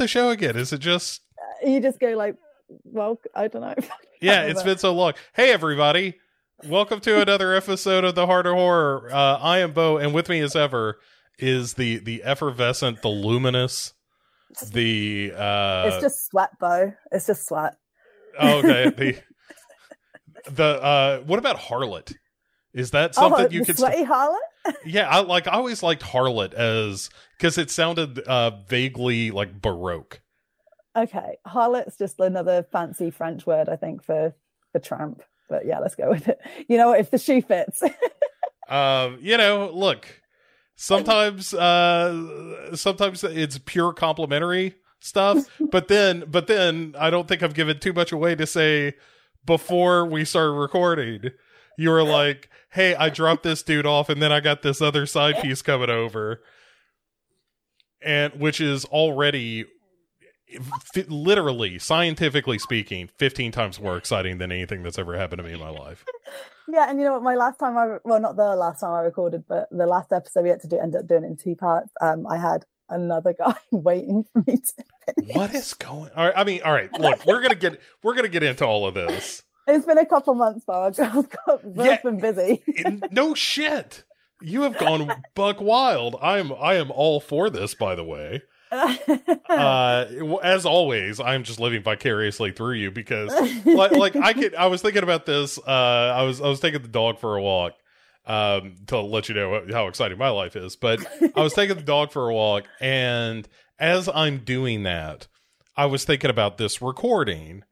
all. How do we open the show again? Is it just You just go like, well, I don't know. Yeah, it's been so long. Hey everybody. Welcome to another episode of the Heart of Horror. Uh, I am Bo, and with me as ever is the the effervescent, the luminous, the uh it's just sweat, Bo. It's just sweat. oh, okay. The the uh what about harlot? Is that something oh, you could sweaty harlot? Yeah, I like I always liked harlot as because it sounded uh vaguely like baroque. Okay, harlot's just another fancy French word, I think, for for tramp. But yeah, let's go with it. You know, if the shoe fits. Um, you know, look, sometimes uh sometimes it's pure complimentary stuff, but then but then I don't think I've given too much away to say before we started recording. You were like, "Hey, I dropped this dude off and then I got this other side piece coming over." And which is already f- literally scientifically speaking 15 times more exciting than anything that's ever happened to me in my life. yeah, and you know what? My last time I well, not the last time I recorded, but the last episode we had to do end up doing it in two parts. Um, I had another guy waiting for me to finish. What is going? All right, I mean, all right. Look, we're gonna get we're gonna get into all of this. It's been a couple months, but I've got, Yeah. been busy. No shit. You have gone buck wild. I am I am all for this. By the way, uh, as always, I'm just living vicariously through you because, like, like I could. I was thinking about this. Uh, I was I was taking the dog for a walk. Um, to let you know how exciting my life is, but I was taking the dog for a walk, and as I'm doing that, I was thinking about this recording,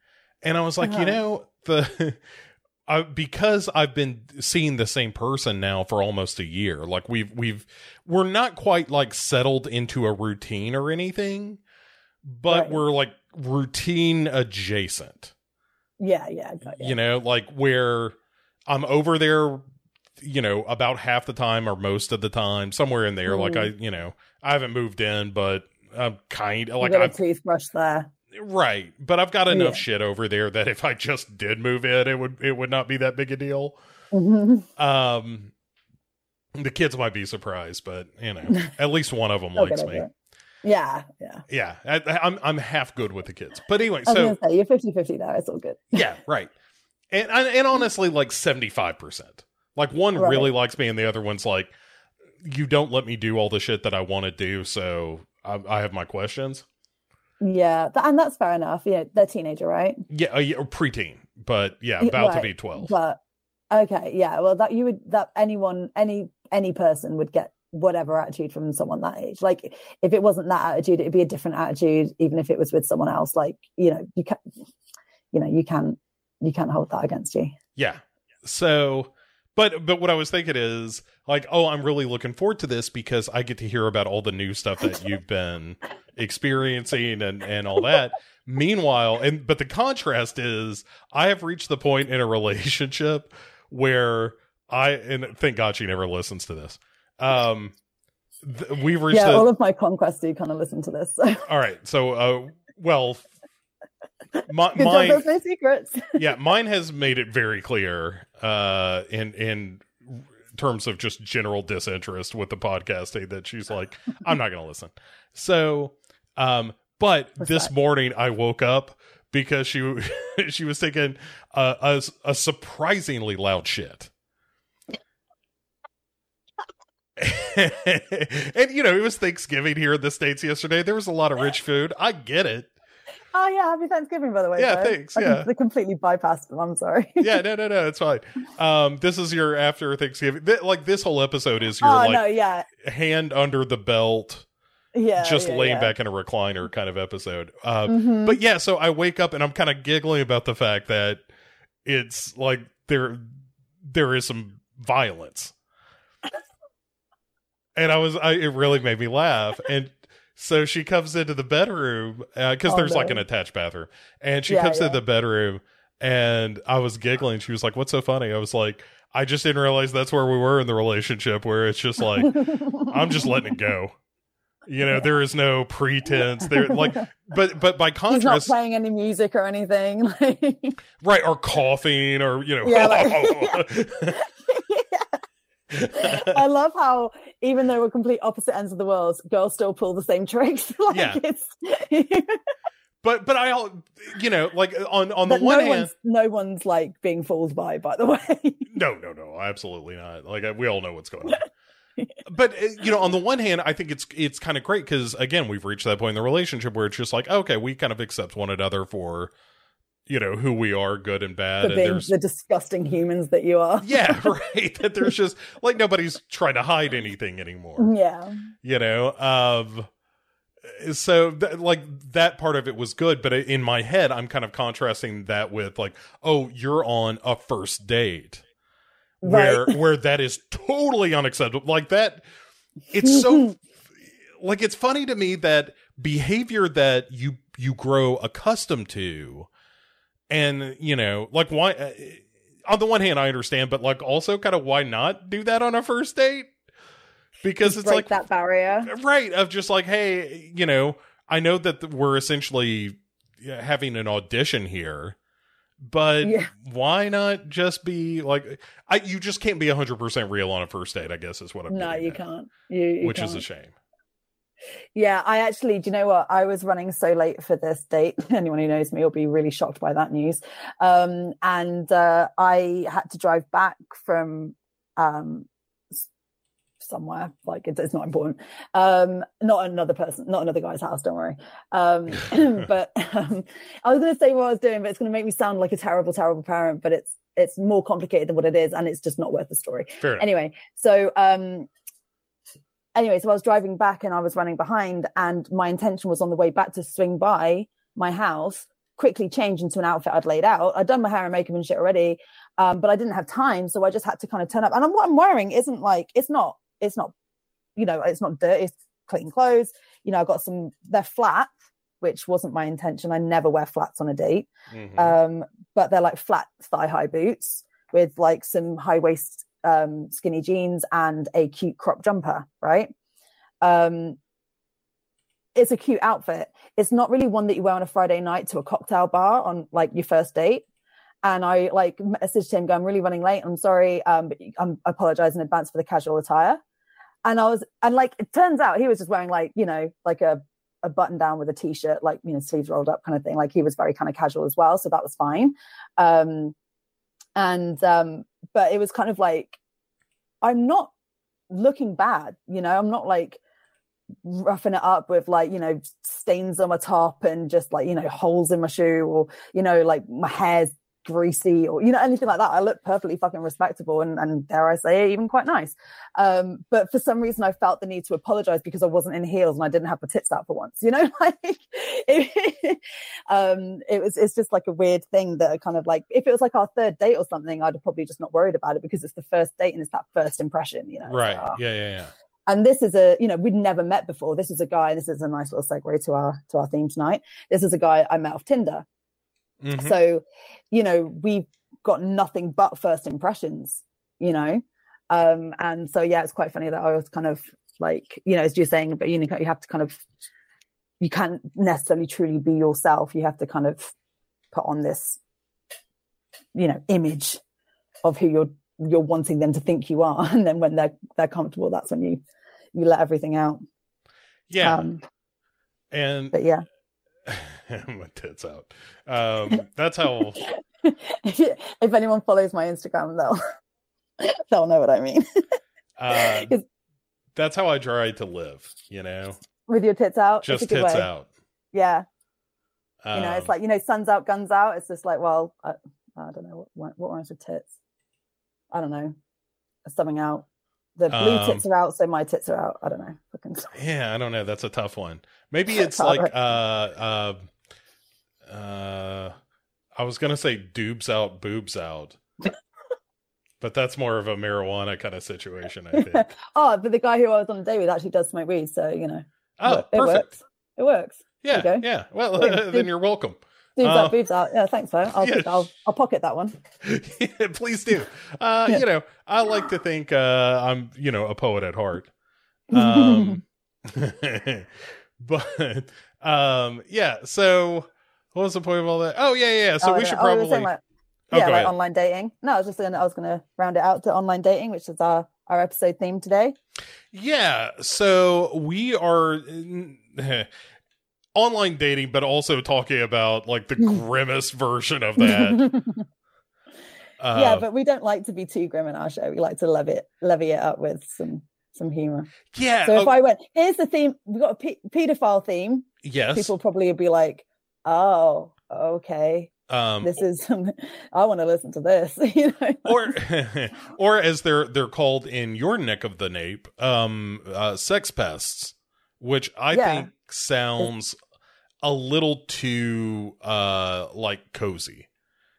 and I was like, you Uh-huh. know, the I, because I've been seeing the same person now for almost a year. Like we've we've we're not quite like settled into a routine or anything, but Right. we're like routine adjacent. yeah, yeah, got you. You know, like where I'm over there, you know, about half the time or most of the time, somewhere in there. Like mm-hmm. I, you know, I haven't moved in, but I'm kind of like I've toothbrush there. Right, but I've got enough Yeah. shit over there that if I just did move in, it would it would not be that big a deal. Mhm. Um, the kids might be surprised, but you know, at least one of them likes me. Yeah, yeah. Yeah, I, I'm I'm half good with the kids, but anyway, so say you're 50-50 there. It's all good. yeah, right, and and honestly, like seventy five percent. Like one Right. really likes me, and the other one's like, you don't let me do all the shit that I want to do, so I, I have my questions. Yeah, and that's fair enough. Yeah, they're teenager, right? Yeah, uh, yeah preteen, but yeah, about to be twelve. But okay, yeah. Well, that you would that anyone any any person would get whatever attitude from someone that age. Like if it wasn't that attitude, it'd be a different attitude, even if it was with someone else. Like you know, you can, you know, you can you can't hold that against you. Yeah. So, but but what I was thinking is like, oh, I'm really looking forward to this because I get to hear about all the new stuff that you've been experiencing and and all that. Meanwhile, and but the contrast is I have reached the point in a relationship where I and thank God she never listens to this. Um th- we've reached yeah, a, all of my conquests do kind of listen to this. So all right. So uh well my, good job, mine no secrets. yeah, mine has made it very clear uh in in terms of just general disinterest with the podcasting that she's like I'm not going to listen. So um but this Respect. morning I woke up because she she was taking a, a a surprisingly loud shit. and you know, it was Thanksgiving here in the States yesterday. There was a lot of rich food. I get it. oh yeah, happy Thanksgiving by the way. Yeah, Joe. thanks, I yeah. com- completely bypassed them. I'm sorry. yeah, no, no, no, it's fine. Um, this is your after Thanksgiving. Th- like this whole episode is your oh like no, yeah, hand under the belt, yeah, just yeah, laying yeah. back in a recliner kind of episode. Um, Mhm. but yeah, so I wake up and I'm kind of giggling about the fact that it's like there there is some violence, and I was I it really made me laugh and. So she comes into the bedroom uh, because Oh, there's like an attached bathroom, and she Yeah, comes yeah. into the bedroom, and I was giggling. She was like, "What's so funny?" I was like, "I just didn't realize that's where we were in the relationship, where it's just like I'm just letting it go. You know, there is no pretense. There, like, but but by He's not contrast, playing any music or anything. Like, right, or coughing, or you know, Yeah, I love how even though we're complete opposite ends of the world, girls still pull the same tricks. like Yeah. it's but but I, you know, like on on the that one no hand, one's no one's like being fooled by, by the way. No, no, no, absolutely not. Like we all know what's going on. but uh, you know, on the one hand, I think it's it's kind of great because again, we've reached that point in the relationship where it's just like, okay, we kind of accept one another for you know who we are, good and bad, For and the disgusting humans that you are. yeah, right. That there's just like nobody's trying to hide anything anymore. Yeah. You know, um, so th- like that part of it was good, but in my head, I'm kind of contrasting that with like, oh, you're on a first date where where that is totally unacceptable like that it's so like it's funny to me that behavior that you you grow accustomed to and you know like why uh, on the one hand i understand but like also kind of why not do that on a first date because it's like that barrier. right of just like hey you know i know that we're essentially having an audition here but Yeah. why not just be like i you just can't be 100% real on a first date i guess is what i'm No, you at, can't. You, you which is a shame Yeah, I actually, do you know what? I was running so late for this date. Anyone who knows me will be really shocked by that news. Um, and uh, I had to drive back from um, somewhere, like it's, it's not important. Um, not another person, not another guy's house, don't worry. Um, but um, I was going to say what I was doing, but it's going to make me sound like a terrible, terrible parent, but it's it's more complicated than what it is, and it's just not worth the story fair anyway so um anyway so i was driving back and i was running behind and my intention was on the way back to swing by my house quickly change into an outfit i'd laid out. I'd done my hair and makeup and shit already um but i didn't have time so i just had to kind of turn up. And I'm, what i'm wearing isn't like it's not it's not you know it's not dirty it's clean clothes. You know i've got some they're flat which wasn't my intention. I never wear flats on a date. Mhm. um, but they're like flat thigh high boots with like some high waist um, skinny jeans and a cute crop jumper, right? Um, it's a cute outfit. It's not really one that you wear on a Friday night to a cocktail bar on like your first date. And I like messaged him, going, I'm really running late. I'm sorry. Um, but I'm, I apologize in advance for the casual attire. And I was, and like, it turns out he was just wearing like, you know, like a, a button down with a t-shirt, like, you know, sleeves rolled up kind of thing. Like he was very kind of casual as well. So that was fine. Um, and, um, but it was kind of like, I'm not looking bad, you know, I'm not like roughing it up with like, you know, stains on my top and just like, you know, holes in my shoe or, you know, like my hair's greasy or, you know, anything like that. I look perfectly fucking respectable and, and dare I say, even quite nice. Um, but for some reason, I felt the need to apologize because I wasn't in heels and I didn't have my tits out for once. You know, like it, um, it was. It's just like a weird thing that kind of like. If it was like our third date or something, I'd have probably just not worried about it because it's the first date and it's that first impression. You know, right like, oh. yeah yeah yeah And this is a, you know, we'd never met before. This is a guy. This is a nice little segue to our to our theme tonight. This is a guy I met off Tinder. Mhm. So, you know, we've got nothing but first impressions, you know. Um, and so yeah, it's quite funny that I was kind of like, you know, as you're saying, but you know, you have to kind of you can't necessarily truly be yourself. You have to kind of put on this, you know, image of who you're you're wanting them to think you are. And then when they're they're comfortable, that's when you you let everything out. yeah Um, and but yeah. my tits out um that's how if anyone follows my Instagram, they'll they'll know what I mean. uh that's how i try to live you know With your tits out, just it's a good tits way. out Yeah, you know, it's Um, like you know, suns out, guns out. It's just like, well, I, I don't know what what rhymes with tits. I don't know, something out. The blue Um, tits are out, so my tits are out. I don't know. Fucking Yeah, I don't know. That's a tough one. Maybe it's like uh uh uh I was gonna say dubes out, boobs out. but that's more of a marijuana kind of situation, I think. oh, but the guy who I was on a date with actually does smoke weed, so you know, Oh, it perfect. works. It works. Yeah, yeah. Well, Yeah, then you're welcome. Dudes Uh, out, boobs out. Yeah, thanks, though. I'll, yeah. I'll I'll pocket that one. Please do. Uh, Yeah. you know, I like to think uh I'm, you know, a poet at heart. Um but um yeah, so what was the point of all that? Oh yeah, yeah. So Oh, we should. Oh, probably saying, like, Oh, yeah, like ahead. online dating. No, I was just gonna I was gonna round it out to online dating, which is our our episode theme today. Yeah, so we are online dating, but also talking about like the grimmest version of that. Uh, yeah, but we don't like to be too grim in our show. We like to levy it levy it up with some some humor. yeah, So if oh, I went, here's the theme. We've got a pe- pedophile theme. yes, People probably would be like, "Oh, okay, um, this is. I want to listen to this." you know, or or as they're they're called in your neck of the nape, um, uh, sex pests, which I Yeah. think sounds a little too uh like cozy.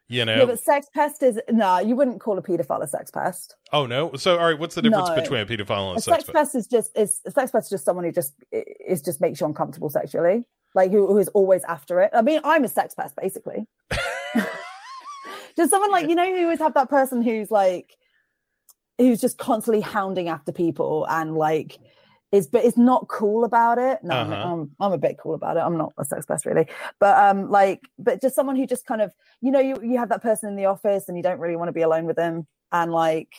You know? yeah, but sex pest is no. You wouldn't call a pedophile a sex pest. oh no. So all right, what's the difference No. between a pedophile and a, A sex sex pest? pest is just is a sex pest is just someone who just is just makes you uncomfortable sexually, like who who is always after it. I mean, I'm a sex pest basically. just someone like you know you always have that person who's like who's just constantly hounding after people and like is but is not cool about it. No, I'm- Uh-huh. I'm, I'm a bit cool about it. I'm not a sex pest really, but um, like, but just someone who just kind of you know you you have that person in the office and you don't really want to be alone with them and like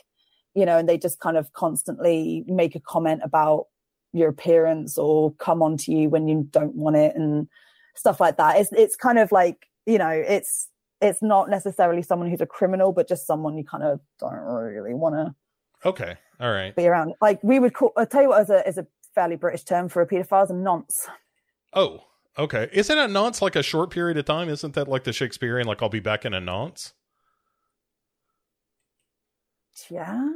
you know and they just kind of constantly make a comment about your appearance or come on to you when you don't want it and stuff like that. It's it's kind of like you know it's it's not necessarily someone who's a criminal, but just someone you kind of don't really want to Okay, all right. be around. Like we would call, I'll tell you what is a is a fairly British term for a paedophile is a nonce. Oh, okay. Isn't a nonce like a short period of time? Isn't that like the Shakespearean? Like I'll be back in a nonce. Yeah,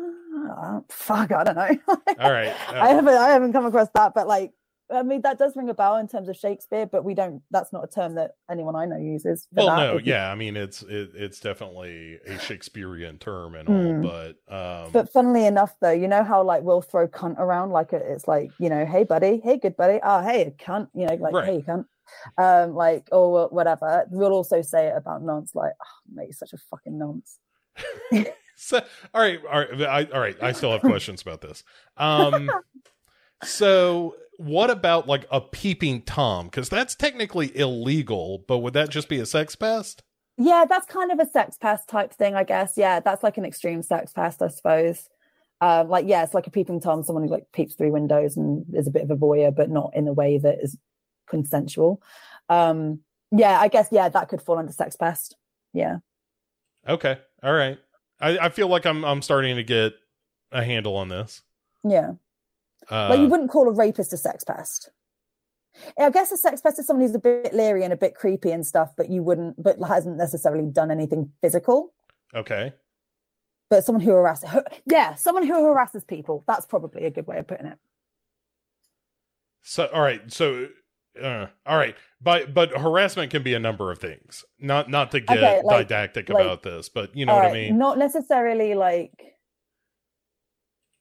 uh, fuck, I don't know. All right. I Uh, haven't I haven't come across that, but like I mean that does ring a bell in terms of Shakespeare, but we don't. That's not a term that anyone I know uses. for well, that. no, you- yeah. I mean, it's it, it's definitely a Shakespearean term and all, Mm. but um, But funnily enough, though, you know how like we'll throw cunt around, like it's like you know, hey buddy, hey good buddy, oh hey a cunt, you know, like Right. hey cunt, um, like or whatever. We'll also say it about nonce, like oh, mate, you're such a fucking nonce. so all right, all right, I, all right. I still have questions about this. Um, so what about like a peeping tom? Because that's technically illegal, but would that just be a sex pest? Yeah, that's kind of a sex pest type thing, I guess. Yeah, that's like an extreme sex pest, I suppose. Um, like yeah, it's like a peeping tom, someone who like peeps through windows and is a bit of a voyeur, but not in a way that is consensual. Um, yeah, I guess yeah, that could fall under sex pest. Yeah. Okay, all right. I, I feel like I'm I'm starting to get a handle on this. Yeah. Uh, like you wouldn't call a rapist a sex pest. I guess a sex pest is someone who's a bit leery and a bit creepy and stuff, but you wouldn't, but hasn't necessarily done anything physical. okay. But someone who harasses, yeah, someone who harasses people. That's probably a good way of putting it. So all right, so uh, all right, but but harassment can be a number of things. Not not to get Okay, like- didactic like- about this, but you know what I mean. Not necessarily like.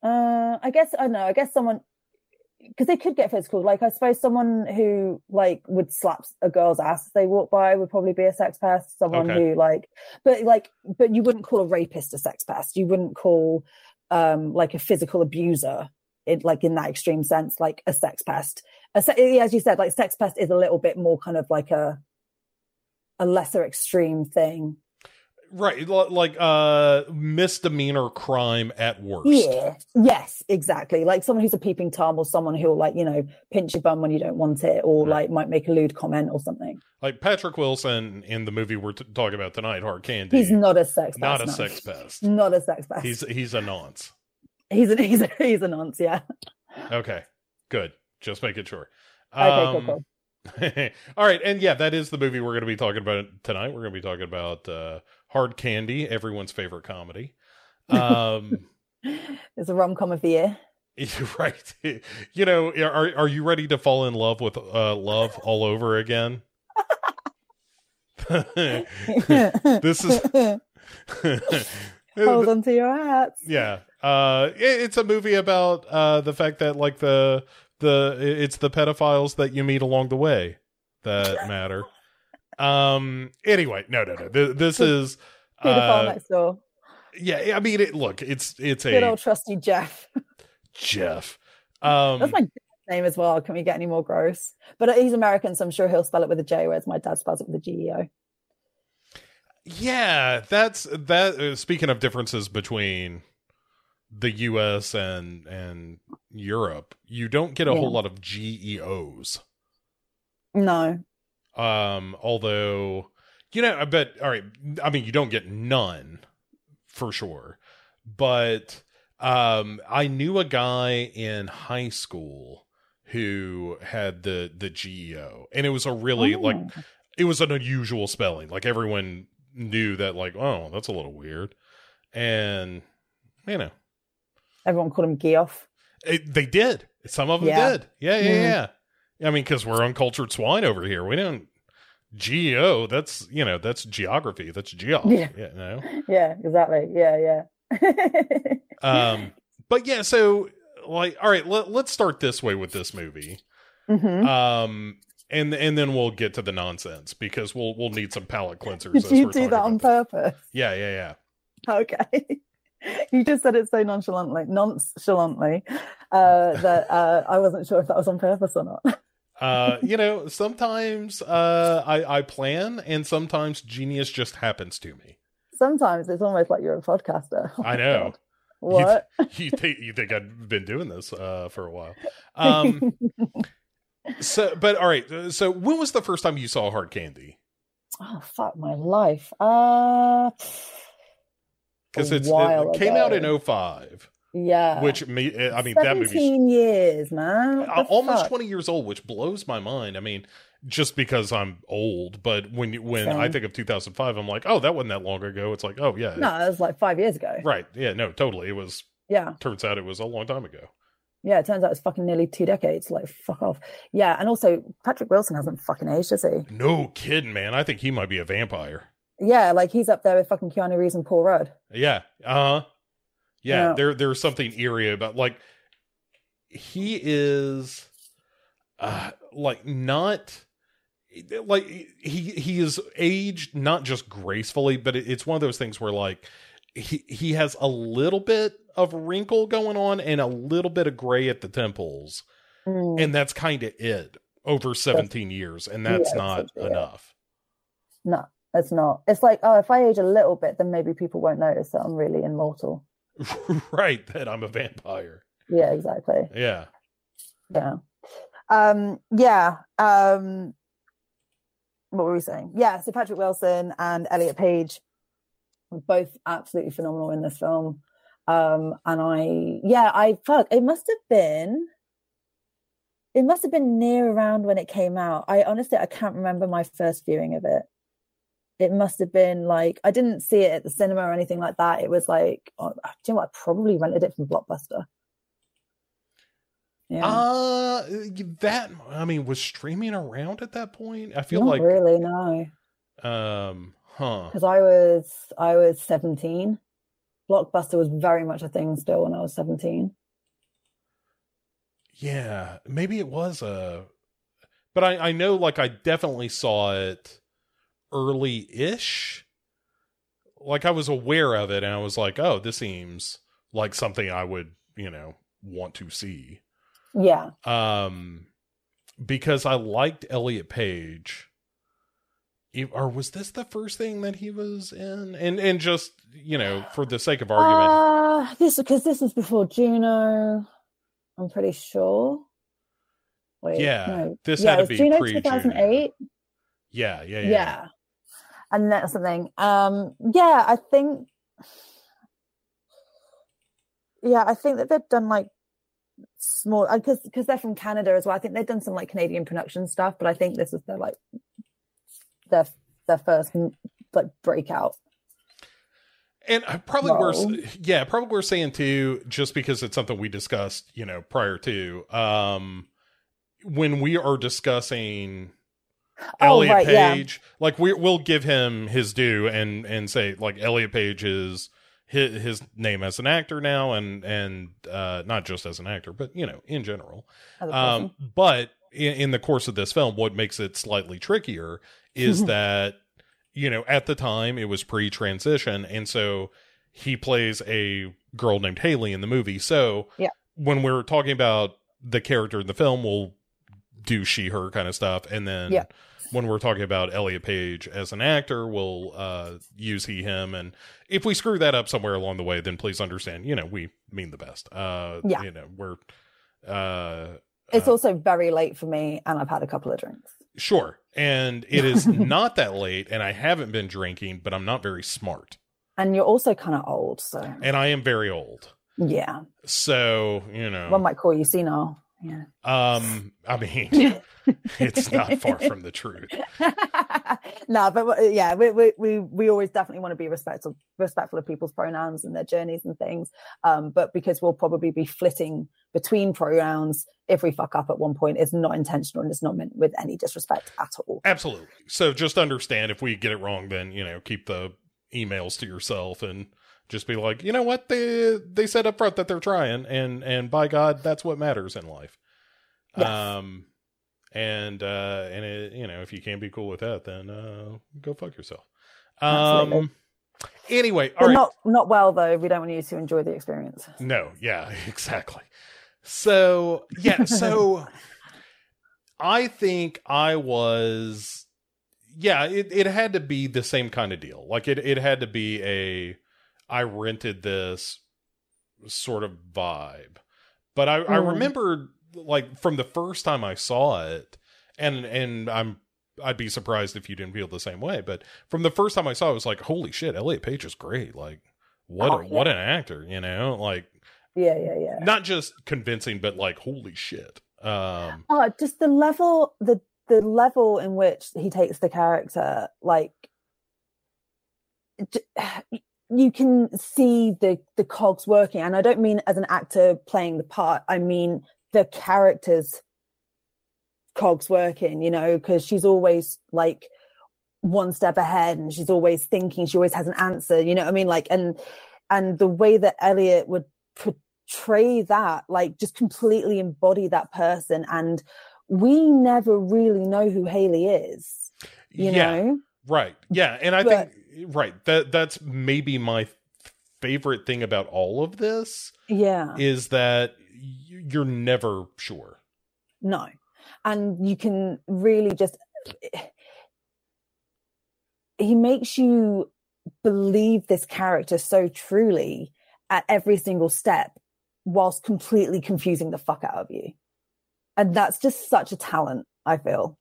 Uh, I guess I don't know. I guess someone because they could get physical. Like I suppose someone who like would slap a girl's ass as they walk by would probably be a sex pest. Someone Okay. who like, but like, but you wouldn't call a rapist a sex pest. You wouldn't call um like a physical abuser in like in that extreme sense like a sex pest. A as you said, like sex pest is a little bit more kind of like a a lesser extreme thing. Right, like uh misdemeanor crime at worst. Yeah. Yes, exactly. Like someone who's a peeping tom or someone who'll like, you know, pinch your bum when you don't want it or Right. like might make a lewd comment or something. Like Patrick Wilson in the movie we're t- talking about tonight, Hard Candy. He's not a sex pest. not a no. sex pest. Not a sex pest. He's he's a nonce. he's a he's a he's a nonce, yeah. Okay, good. Just making sure. Okay, cool, Um, cool. All right, and yeah, that is the movie we're going to be talking about tonight. We're going to be talking about uh, Hard Candy, everyone's favorite comedy. Um, It's a rom com of the year. right. You know, are are you ready to fall in love with uh, love all over again? this is Hold on to your hats. yeah uh it- it's a movie about uh the fact that like the the it's the pedophiles that you meet along the way that matter um anyway no no no Th- this is Pedophile uh next door. yeah i mean it look it's it's Good a old trusty Jeff. jeff um That's my name as well. Can we get any more gross? But he's American, so I'm sure he'll spell it with a J, whereas my dad spells it with a G E O. Yeah, that's that. Uh, speaking of differences between the U.S. and and Europe, you don't get a Yeah. whole lot of GEOs. No. Um, although you know, I bet. All right, I mean, you don't get none for sure, but um, I knew a guy in high school who had the the GEO, and it was a really like Oh. it was an unusual spelling. Like everyone knew that, like, oh, that's a little weird, and you know, everyone called him Geoff. it, they did. Some of them Yeah. did. Yeah, yeah, Mhm. yeah. I mean, because we're uncultured swine over here. We don't geo. That's you know, that's geography. That's geog. Yeah. You know. Yeah, exactly. Yeah, yeah. Um, but yeah. So like, all right. Let, let's start this way with this movie. Mhm. Um. And and then we'll get to the nonsense because we'll we'll need some palate cleansers. Did you do that on about this. purpose? Yeah, yeah, yeah. Okay. you just said it so nonchalantly, nonchalantly, uh, that uh, I wasn't sure if that was on purpose or not. Uh, you know, sometimes uh, I I plan, and sometimes genius just happens to me. Sometimes it's almost like you're a podcaster. Oh I know. God. What? you think you think I've been doing this uh, for a while. Um, so, but all right. uh, So, when was the first time you saw Hard Candy? oh fuck my life. Uh, Because it's it came out in 05, yeah. which me I mean that movie's Seventeen years, man. What uh, almost fuck? 20 years old, which blows my mind. I mean, just because I'm old, but when you- when I think of 2005, I'm like, oh, that wasn't that long ago. It's like, oh yeah, No, it was like five years ago. right, yeah, no, totally. It was. Yeah. Turns out it was a long time ago. Yeah, it turns out it's fucking nearly two decades. Like, fuck off. Yeah, and also Patrick Wilson hasn't fucking aged, has he? No kidding, man. I think he might be a vampire. Yeah, like he's up there with fucking Keanu Reeves and Paul Rudd. Yeah. Uh huh. Yeah, Yeah. There there's something eerie about like he is uh like not like he he is aged not just gracefully, but it, it's one of those things where like he he has a little bit of wrinkle going on and a little bit of gray at the temples, Mm, and that's kind of it over 17 years, and that's Yeah, not enough. no, it's not. It's like, oh, if I age a little bit, then maybe people won't notice that I'm really immortal. right, that I'm a vampire. Yeah, exactly. Yeah. Yeah. Um, yeah. Um, what were we saying? Yeah, so Patrick Wilson and Elliot Page were both absolutely phenomenal in this film. Um, and I, yeah, I fuck, it must have been, it must have been near around when it came out. I honestly, I can't remember my first viewing of it. It must have been like, I didn't see it at the cinema or anything like that. It was like, oh, do you know what? I probably rented it from Blockbuster. Yeah. Uh that I mean was streaming around at that point. I feel Not like really, no. um huh. Because I was I was 17. Blockbuster was very much a thing still when I was 17. Yeah, maybe it was a but I I know like I definitely saw it early-ish. Like I was aware of it and I was like, "Oh, this seems like something I would, you know, want to see." Yeah. um because I liked Elliot Page. E- Or was this the first thing that he was in? And and just you know, for the sake of argument, Uh, this because this was before Juno. I'm pretty sure. Wait, Yeah, no. this yeah, had to be Juno pre-Juno. 2008. yeah, yeah, Yeah. yeah, And that's something. Um, yeah, I think. Yeah, I think that they've done like small because because they're from Canada as well. I think they've done some like Canadian production stuff, but I think this is their like their their first like breakout. And probably No. worth, yeah, probably worth saying too, just because it's something we discussed, you know, prior to, um, when we are discussing Oh, Elliot right, yeah. Page, like we we'll give him his due and and say like Elliot Page is his, his name as an actor now and and uh not just as an actor but you know in general um but in, in the course of this film what makes it slightly trickier is that you know at the time it was pre-transition and so he plays a girl named Hayley in the movie so Yeah. when we're talking about the character in the film we'll do she her kind of stuff and then Yeah. When we're talking about Elliot Page as an actor we'll uh use he him and if we screw that up somewhere along the way then please understand you know we mean the best uh Yeah. you know we're uh It's uh, also very late for me, and I've had a couple of drinks. sure and it is not that late and I haven't been drinking but I'm not very smart And you're also kind of old, so and I am very old yeah. so you know One might call you senile. Yeah. um I mean it's not far from the truth no, but yeah, we, we we we always definitely want to be respectful respectful of people's pronouns and their journeys and things. Um, but because we'll probably be flitting between pronouns if we fuck up at one point, it's not intentional and it's not meant with any disrespect at all. Absolutely. So just understand if we get it wrong, then you know keep the emails to yourself and just be like, you know what they they said up front that they're trying, and and by God, that's what matters in life. Yes. Um, and uh, and it, you know if you can't be cool with that, then uh, go fuck yourself. Absolutely. Um. Anyway, all right. not not well though. We don't want you to enjoy the experience. No, yeah, exactly. So, yeah, so I think I was yeah, it, it had to be the same kind of deal. Like it it had to be a I rented this sort of vibe. But I, I Mm. remember like from the first time I saw it, and and I'm I'd be surprised if you didn't feel the same way. But from the first time I saw it, it was like, holy shit, Elliot Page is great. Like what Oh, a, what an actor, you know? Like Yeah, yeah, yeah. not just convincing, but like holy shit. Um Oh, just the level the the level in which he takes the character, like you can see the the cogs working, and I don't mean as an actor playing the part. I mean the character's cogs working. You know, because she's always like one step ahead, and she's always thinking. She always has an answer. You know what I mean? Like, and and the way that Elliot would portray that, like, just completely embody that person and we never really know who Hayley is, you yeah, know? right. Yeah, and I But- think right. That that's maybe my favorite thing about all of this Yeah. is that you're never sure. No. And you can really just eh, he makes you believe this character so truly at every single step whilst completely confusing the fuck out of you. And that's just such a talent, I feel.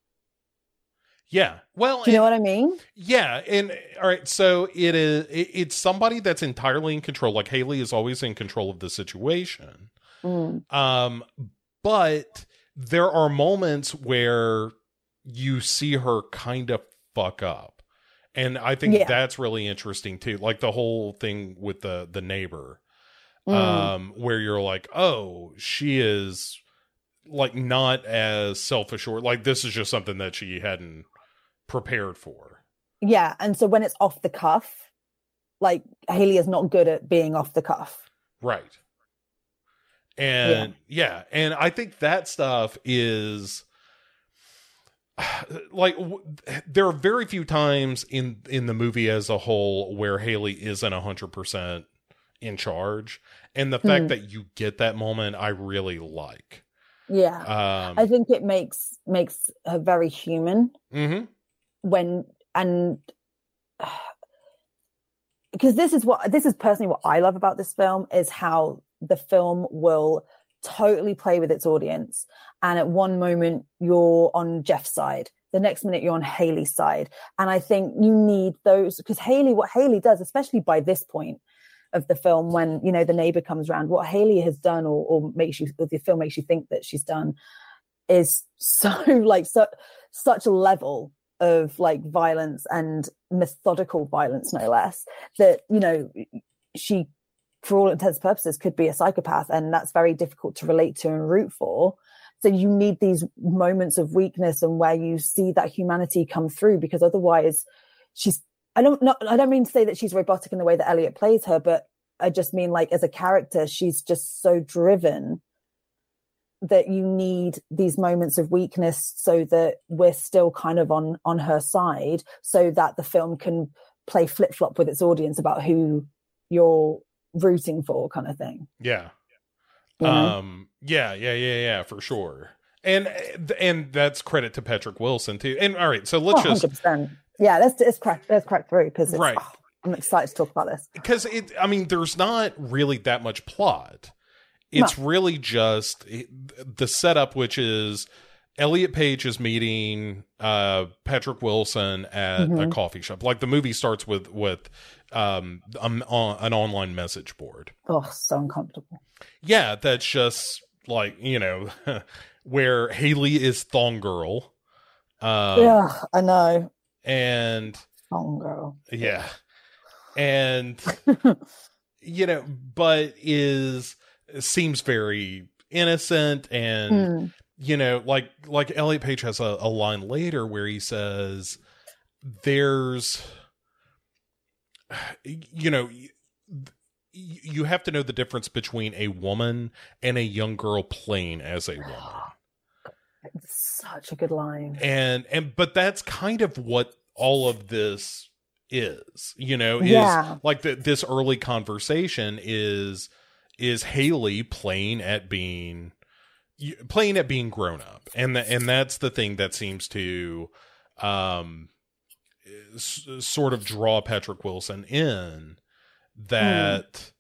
Yeah. Well, Do you know what I mean? Yeah, and eh, all right, so it is it, it's somebody that's entirely in control. Like Hayley is always in control of the situation. Mm. Um but there are moments where you see her kind of fuck up. And I think Yeah. that's really interesting too. Like the whole thing with the the neighbor. Mm. Um where you're like, "Oh, she is like not as self-assured. Like this is just something that she hadn't prepared for." Yeah, and so when it's off the cuff, like Hayley is not good at being off the cuff. Right. And yeah, and I think that stuff is like w- there are very few times in in the movie as a whole where Hayley isn't a hundred percent in charge, and the fact Hmm. that you get that moment, I really like. Yeah. Um, I think it makes makes her very human mhm. when and because this is what this is personally what I love about this film is how the film will totally play with its audience. And at one moment you're on Jeff's side. The next minute you're on Hayley's side. And I think you need those because Hayley what Hayley does especially by this point of the film when you know the neighbor comes around what Hayley has done or, or makes you or the film makes you think that she's done is so like so such a level of like violence and methodical violence no less that you know she for all intents and purposes could be a psychopath and that's very difficult to relate to and root for. So you need these moments of weakness and where you see that humanity come through because otherwise she's i don't not i don't mean to say that she's robotic in the way that elliot plays her but i just mean like as a character she's just so driven that you need these moments of weakness so that we're still kind of on on her side so that the film can play flip-flop with its audience about who you're rooting for kind of thing Yeah. You know? Um, yeah, yeah, yeah, yeah, for sure. And and that's credit to Patrick Wilson too. And all right, so let's Oh, just 100%. Yeah, let's let's crack let's crack through because Right. I'm excited to talk about this. because it. I mean, there's not really that much plot. It's really just the setup, which is Elliot Page is meeting uh, Patrick Wilson at a Mhm. coffee shop. Like the movie starts with with um, um, on, an online message board. Oh, so uncomfortable. Yeah, that's just like you know where Hayley is Thong Girl. Um, yeah, I know. and Thong girl. yeah and you know but is seems very innocent and Hmm. You know like like elliot page has a, a line later where he says there's you know y- you have to know the difference between a woman and a young girl playing as a woman Such a good line. and and but that's kind of what all of this is you know is Yeah. like the, this early conversation is is hayley playing at being y- playing at being grown up. And the, and that's the thing that seems to um s- sort of draw patrick wilson in that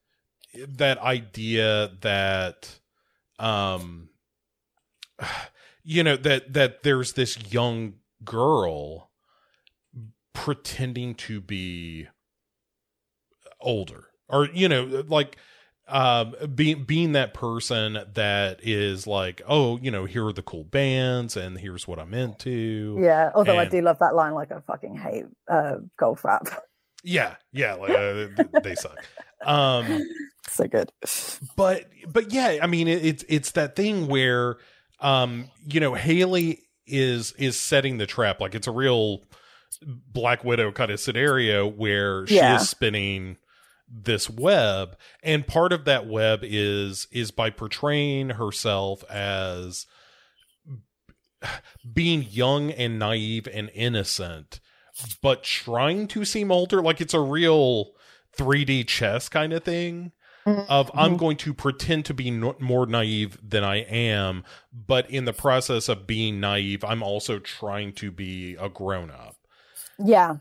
that idea that um you know that that there's this young girl pretending to be older. Or you know like um being being that person that is like oh you know here are the cool bands and here's what i'm into Yeah, although I do love that line. Like I fucking hate uh, Goldfrapp. yeah yeah like, uh, they suck um so good. but but yeah i mean it, it's it's that thing where um you know hayley is is setting the trap like it's a real black widow kind of scenario where she Yeah. is spinning this web and part of that web is is by portraying herself as being young and naive and innocent but trying to seem older like it's a real 3D chess kind of thing of I'm Mhm. going to pretend to be no- more naive than I am, but in the process of being naive, I'm also trying to be a grown up. Yeah.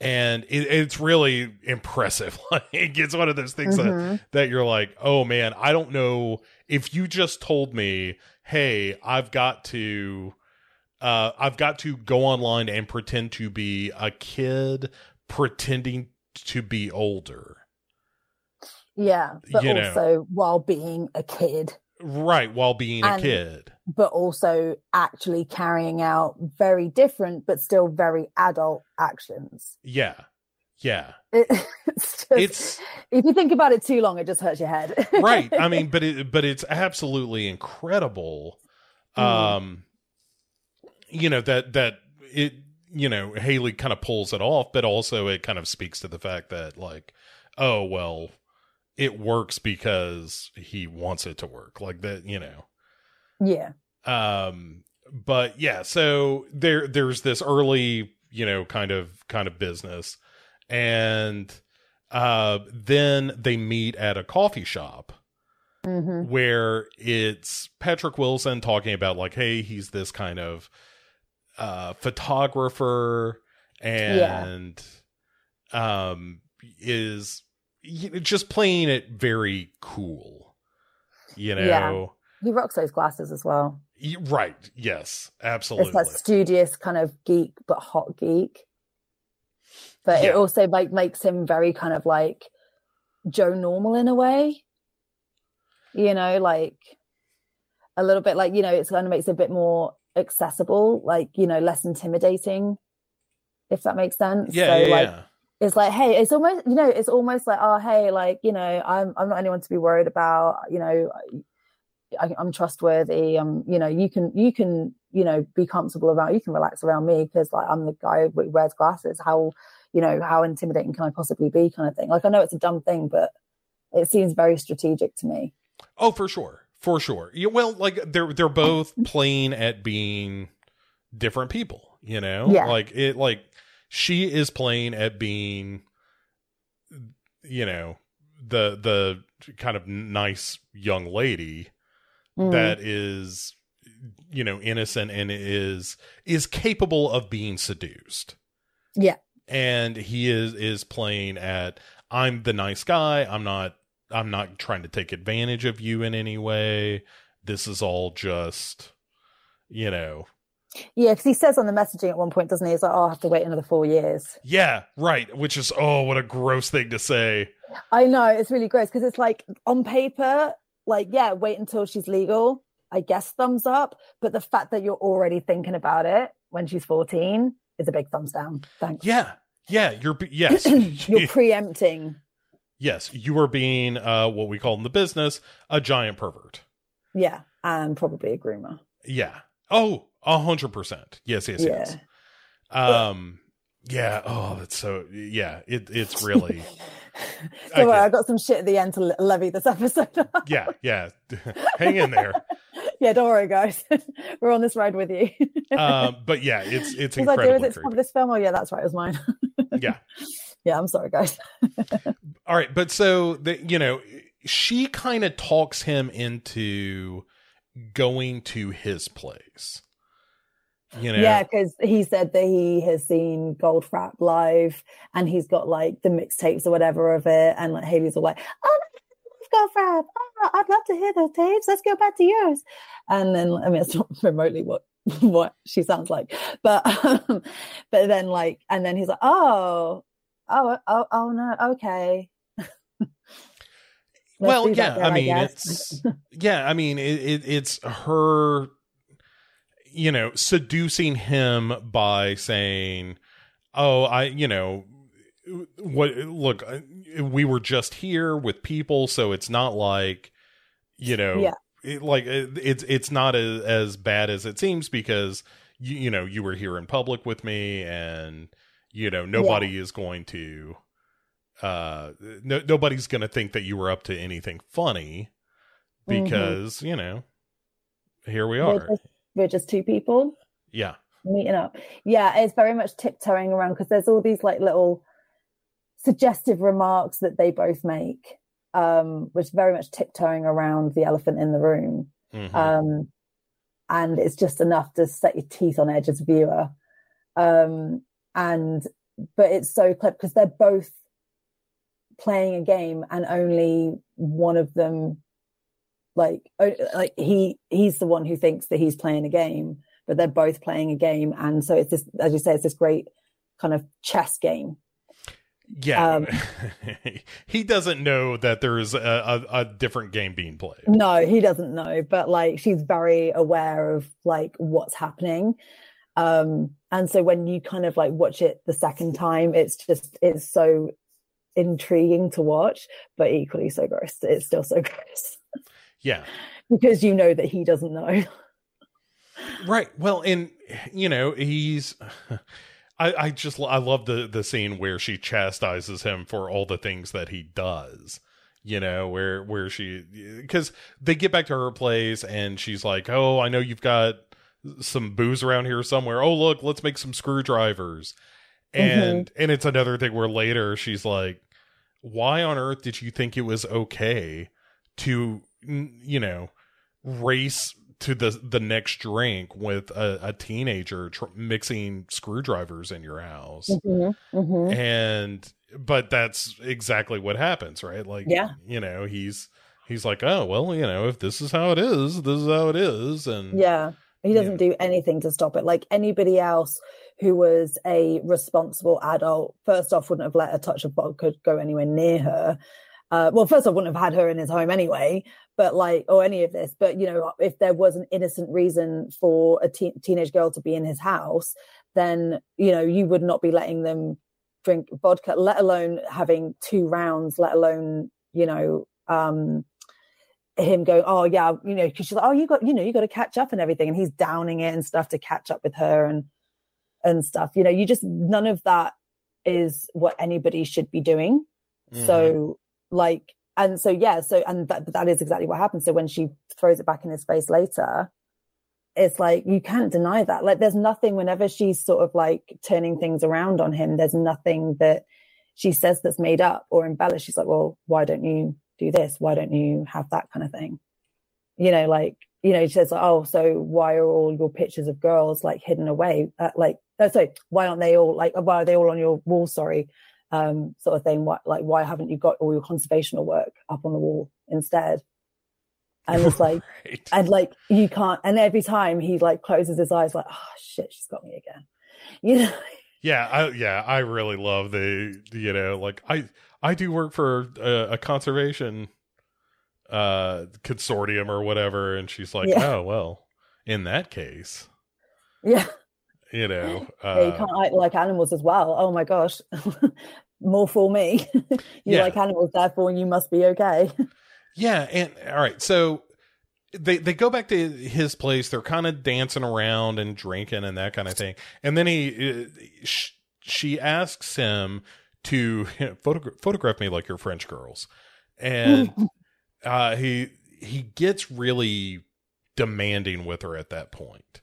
And it, it's really impressive. Like it's one of those things that, Mhm. that you're like, oh man, I don't know if you just told me, hey, I've got to, uh, I've got to go online and pretend to be a kid pretending to be older. Yeah. But You know. also while being a kid, Right, while being a kid. but also actually carrying out very different but still very adult actions. Yeah. Yeah. It, it's just, It's if you think about it too long, it just hurts your head. right. I mean, but it but it's absolutely incredible. Mm. Um you know that that it you know, Hayley kind of pulls it off, but also it kind of speaks to the fact that like, oh well, it works because he wants it to work. Like that, you know. yeah. um but yeah so there there's this early you know kind of kind of business and uh then they meet at a coffee shop hmm where it's Patrick Wilson talking about like hey he's this kind of uh photographer and um is just playing it very cool you know Yeah. He rocks those glasses as well. Right. Yes. Absolutely. It's that studious kind of geek, but hot geek. But Yeah. it also like makes him very kind of like Joe Normal in a way. You know, like a little bit like, you know, it's kind of makes it a bit more accessible, like, you know, less intimidating, if that makes sense. yeah. So yeah, like yeah. It's like, hey, it's almost you know, it's almost like, oh hey, like, you know, I'm I'm not anyone to be worried about, you know, I, I'm trustworthy. Um, you know, you can you can you know be comfortable around. You can relax around me because like I'm the guy who wears glasses. How you know how intimidating can I possibly be? Kind of thing. Like I know it's a dumb thing, but it seems very strategic to me. Oh, for sure. For sure. Yeah, well, like they're they're both playing at being different people, you know? Yeah. Like it like she is playing at being you know, the the kind of nice young lady Mm. that is you know innocent and is is capable of being seduced Yeah. and he is is playing at i'm the nice guy i'm not i'm not trying to take advantage of you in any way this is all just you know Yeah, because he says on the messaging at one point, doesn't he? He's like, "Oh, I'll have to wait another four years." yeah right which is oh what a gross thing to say I know it's really gross because it's like on paper, like yeah, wait until she's legal. I guess thumbs up, but the fact that you're already thinking about it when she's 14 is a big thumbs down. Thanks. yeah yeah you're yes you're preempting. yes you are being uh what we call in the business a giant pervert Yeah, and probably a groomer. Yeah. Oh, a hundred percent. Yes, yes, Yeah. yes. Um. Yeah. Oh, that's so. Yeah. It. It's really. I Don't worry, get- I got some shit at the end to levy this episode. Yeah. Yeah. Hang in there. yeah, don't worry, guys. We're on this ride with you. Um. But yeah, it's it's Was I doing incredibly it for this film? Oh, yeah, that's right. It was mine. Yeah. yeah, I'm sorry, guys. All right. But so the you know she kind of talks him into going to his place. You know. Yeah, because he said that he has seen Goldfrapp live and he's got like the mixtapes or whatever of it. And like Hayley's all like, oh, Goldfrapp, oh, I'd love to hear those tapes. Let's go back to yours. And then, I mean, it's not remotely what what she sounds like, but um, but then like, and then he's like, oh, oh, oh, oh no, okay. Well do that yeah then, i mean it's yeah i mean it, it it's her you know seducing him by saying oh i you know what look we were just here with people so it's not like you know Yeah. it, like it, it's it's not as, as bad as it seems because you you know you were here in public with me and you know nobody is going to uh no, nobody's going to think that you were up to anything funny Mhm. because you know here we are we're just two people. yeah meeting up. Yeah, it's very much tiptoeing around because there's all these like little suggestive remarks that they both make, um, which very much tiptoeing around the elephant in the room. Mhm. Um, and it's just enough to set your teeth on edge as a viewer. Um, and but it's so clever because they're both playing a game and only one of them like like he he's the one who thinks that he's playing a game but they're both playing a game. And so it's this as you say it's this great kind of chess game. Yeah. Um, he doesn't know that there's a, a, a different game being played. No he doesn't know but like she's very aware of like what's happening. Um and so when you kind of like watch it the second time it's just it's so intriguing to watch but equally so gross. It's still so gross yeah because you know that he doesn't know right well and you know he's I, I just I love the the scene where she chastises him for all the things that he does. You know where where she because they get back to her place and she's like, "Oh, I know you've got some booze around here somewhere. Oh, look, let's make some screwdrivers." And mm-hmm. and it's another thing where later she's like, "Why on earth did you think it was okay to you know race to the the next drink with a, a teenager tr- mixing screwdrivers in your house Mhm, mhm. and but that's exactly what happens right like Yeah. you know he's he's like oh well you know if this is how it is this is how it is and Yeah. He doesn't do anything to stop it. Like anybody else who was a responsible adult, first off, wouldn't have let a touch of vodka go anywhere near her. Uh, well, first off, wouldn't have had her in his home anyway, but like, or any of this. But, you know, if there was an innocent reason for a teen teenage girl to be in his house, then, you know, you would not be letting them drink vodka, let alone having two rounds, let alone, you know, um, him going, oh yeah, you know, because she's like, oh, you got, you know, you got to catch up and everything, and he's downing it and stuff to catch up with her and and stuff. You know, you just none of that is what anybody should be doing. So like, and so yeah, so and that that is exactly what happens. So when she throws it back in his face later, it's like you can't deny that. Like, there's nothing whenever she's sort of like turning things around on him. There's nothing that she says that's made up or embellished. She's like, well, why don't you do this? Why don't you have that kind of thing? You know, like, you know, she says, oh, so why are all your pictures of girls like hidden away? Uh, like, oh, sorry, why aren't they all like, why are they all on your wall? Sorry, um, sort of thing. What, like, why haven't you got all your conservational work up on the wall instead? And it's like, Right. and like, you can't, and every time he like closes his eyes, like, oh shit, she's got me again. You know, Yeah, I, yeah, I really love the you know like I I do work for a, a conservation uh consortium or whatever, and she's like, Yeah. oh well, in that case, yeah. You know, Yeah, you uh, can't act like animals as well. Oh my gosh. More for me. you Yeah. like animals, therefore you must be okay. yeah, and all right, so they they go back to his place. They're kind of dancing around and drinking and that kind of thing, and then he uh, sh- she asks him to photogra- photograph me like your French girls, and uh, he he gets really demanding with her at that point,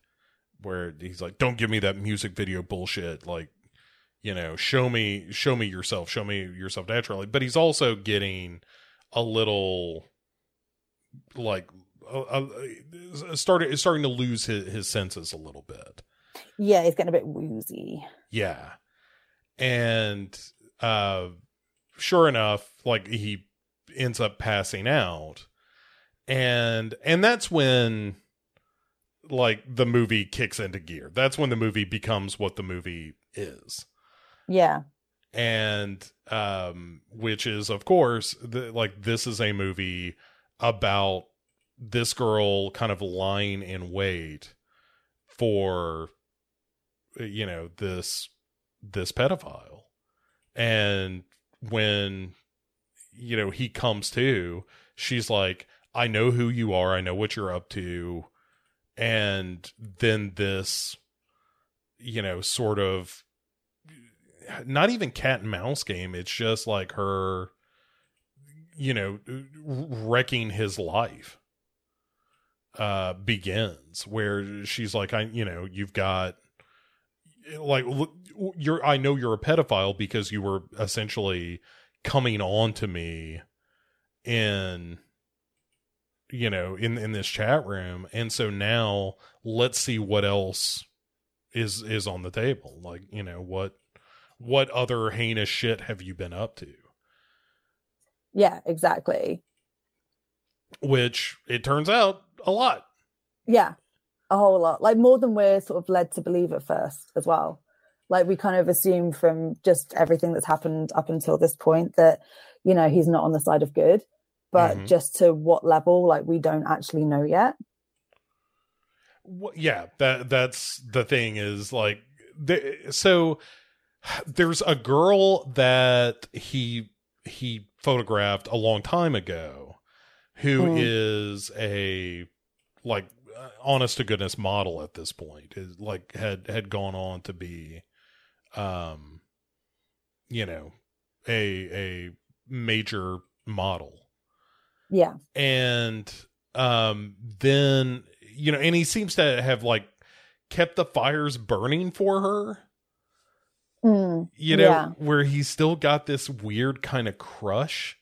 where he's like, "Don't give me that music video bullshit." Like, you know, show me show me yourself, show me yourself naturally. But he's also getting a little like uh, uh, started starting to lose his, his senses a little bit. yeah, he's getting a bit woozy. Yeah. And uh sure enough, like he ends up passing out. And and that's when like the movie kicks into gear. That's when the movie becomes what the movie is. Yeah. And um which is of course the, like this is a movie about this girl kind of lying in wait for you know this this pedophile and when you know he comes to she's like i know who you are i know what you're up to and then this you know sort of not even cat and mouse game. It's just like her you know wrecking his life uh begins where she's like i you know you've got like you're i know you're a pedophile because you were essentially coming on to me in you know in in this chat room and so now let's see what else is is on the table like you know what what other heinous shit have you been up to Yeah, exactly. which it turns out a lot Yeah. A whole lot. Like more than we're sort of led to believe at first as well. Like we kind of assume from just everything that's happened up until this point that, you know, he's not on the side of good. But Mhm. just to what level, like we don't actually know yet. Wh- yeah that that's the thing is like the, so there's a girl that he he photographed a long time ago who Mm. is a like uh, honest to goodness model at this point is like had had gone on to be um you know a a major model Yeah. and um then you know and he seems to have like kept the fires burning for her Mm. you know Yeah. where he's still got this weird kind of crush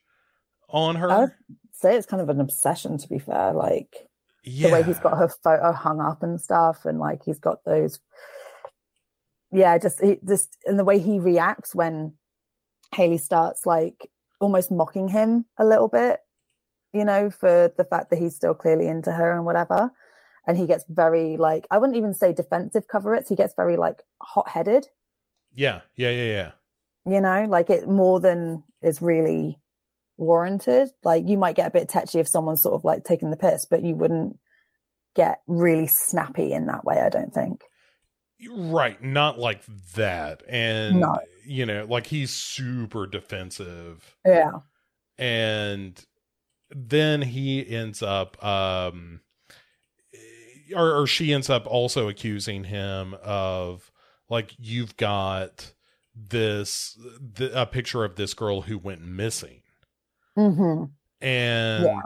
on her I would say it's kind of an obsession to be fair. Like yeah the way he's got her photo hung up and stuff and like he's got those yeah just he just and the way he reacts when hayley starts like almost mocking him a little bit you know for the fact that he's still clearly into her and whatever. And he gets very like i wouldn't even say defensive cover it he gets very like hot-headed. Yeah yeah yeah yeah. You know like it more than is really warranted. Like you might get a bit touchy if someone's sort of like taking the piss but you wouldn't get really snappy in that way i don't think. Right not like that. And No. you know like he's super defensive. Yeah. And then he ends up um or, or she ends up also accusing him of like you've got this the, a picture of this girl who went missing hmm and Yeah.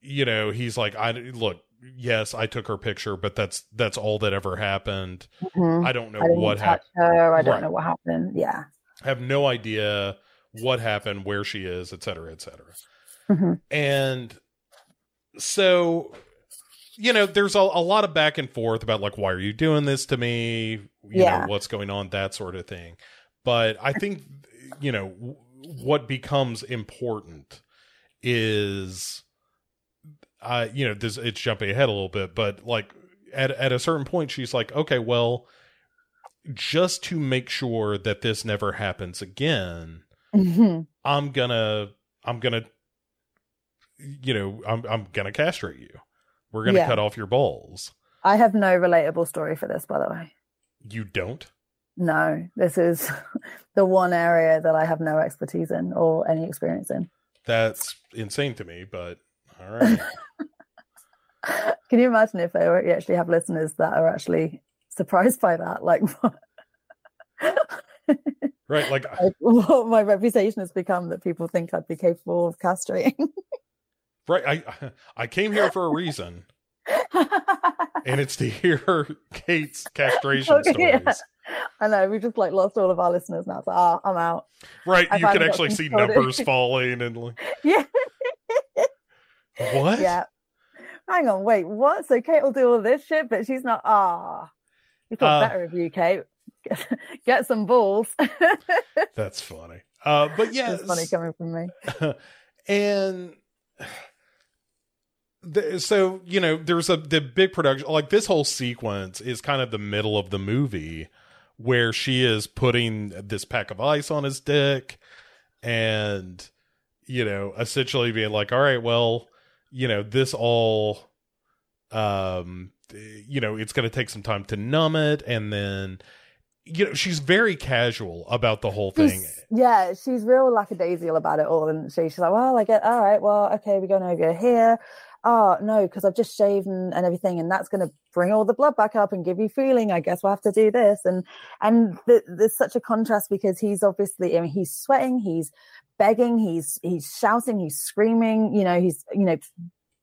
you know he's like i look yes i took her picture but that's that's all that ever happened hmm i don't know I what happened her. I don't Right. know what happened. Yeah. have no idea what happened where she is et cetera et cetera Mhm. And so, you know, there's a, a lot of back and forth about like, why are you doing this to me? You Yeah. know, what's going on, that sort of thing. But I think, you know, w- what becomes important is, uh, you know, this it's jumping ahead a little bit, but like at at a certain point, she's like, okay, well, just to make sure that this never happens again, Mhm. I'm gonna I'm gonna you know, I'm I'm gonna castrate you. We're gonna Yeah. cut off your balls. I have no relatable story for this, by the way. You don't? No, this is the one area that I have no expertise in or any experience in. That's insane to me, but all right. Can you imagine if you actually have listeners that are actually surprised by that? Like, right, like like what my reputation has become that people think I'd be capable of castrating. Right I I came here for a reason, and it's to hear Kate's castration Okay, yeah. stories. I know we just like lost all of our listeners now. So ah, I'm out. Right, I you can actually see numbers falling and like Yeah, what? yeah. Hang on, wait, what? So Kate will do all this shit, but she's not. Ah, you thought Uh, better of you, Kate. Get some balls. That's funny. Uh, but yeah, it's funny coming from me. and the, so you know there's a the big production like this whole sequence is kind of the middle of the movie where she is putting this pack of ice on his dick and you know essentially being like all right well you know this all um you know it's going to take some time to numb it and then you know she's very casual about the whole thing She's- yeah, she's real lackadaisical about it all, and she, she's like, "Well, I get all right. Well, okay, we're going to go here. Oh no, because I've just shaved and, and everything, and that's going to bring all the blood back up and give you feeling. I guess we'll have to do this." And and th- there's such a contrast because he's obviously, I mean, he's sweating, he's begging, he's he's shouting, he's screaming. You know, he's you know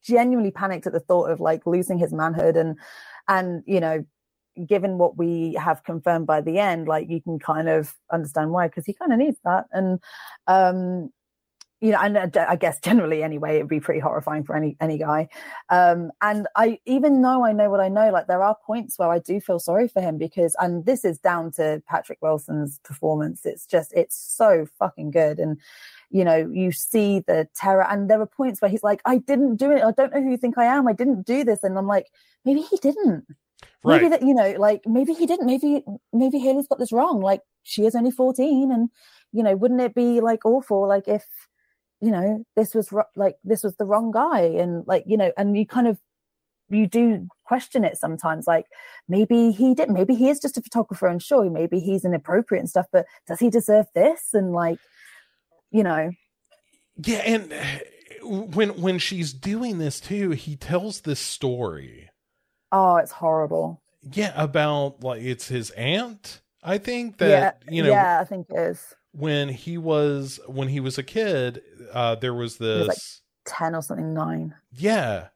genuinely panicked at the thought of like losing his manhood and and you know given what we have confirmed by the end, like you can kind of understand why, because he kind of needs that. And, um, you know, and uh, I guess generally anyway, it'd be pretty horrifying for any, any guy. Um, and I, even though I know what I know, like there are points where I do feel sorry for him because, and this is down to Patrick Wilson's performance. It's just, it's so fucking good. And, you know, you see the terror and there are points where he's like, I didn't do it. I don't know who you think I am. I didn't do this. And I'm like, maybe he didn't maybe that you know like maybe he didn't maybe maybe hayley's got this wrong like she is only 14 and you know wouldn't it be like awful like if you know this was ro- like this was the wrong guy. And like you know and you kind of you do question it sometimes like maybe he did maybe he is just a photographer and sure. Maybe he's inappropriate and stuff but does he deserve this? And like you know. Yeah, and uh, when when she's doing this too, he tells this story. oh it's horrible. Yeah, about like it's his aunt. I think that yeah you know yeah i think it is when he was when he was a kid, uh there was this was, like, 10 or something 9 yeah,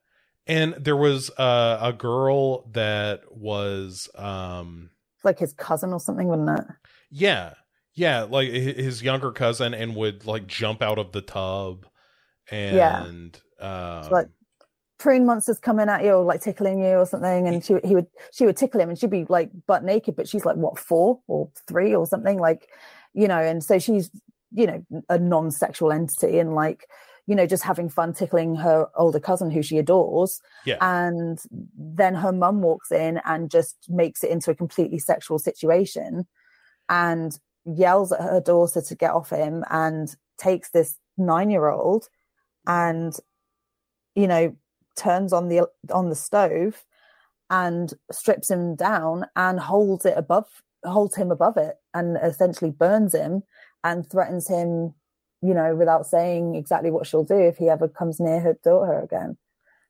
and there was uh, a girl that was um like his cousin or something wouldn't it? Yeah. Yeah like his younger cousin and would like jump out of the tub and Yeah. um, like prune monsters coming at you or like tickling you or something and she he would she would tickle him and she'd be like butt naked but she's like what four or three or something? Like you know and so she's you know a non-sexual entity and like you know just having fun tickling her older cousin who she adores Yeah. and then her mum walks in and just makes it into a completely sexual situation and yells at her daughter to get off him and takes this nine year old and you know turns on the on the stove and strips him down and holds it above holds him above it and essentially burns him and threatens him you know without saying exactly what she'll do if he ever comes near her daughter again.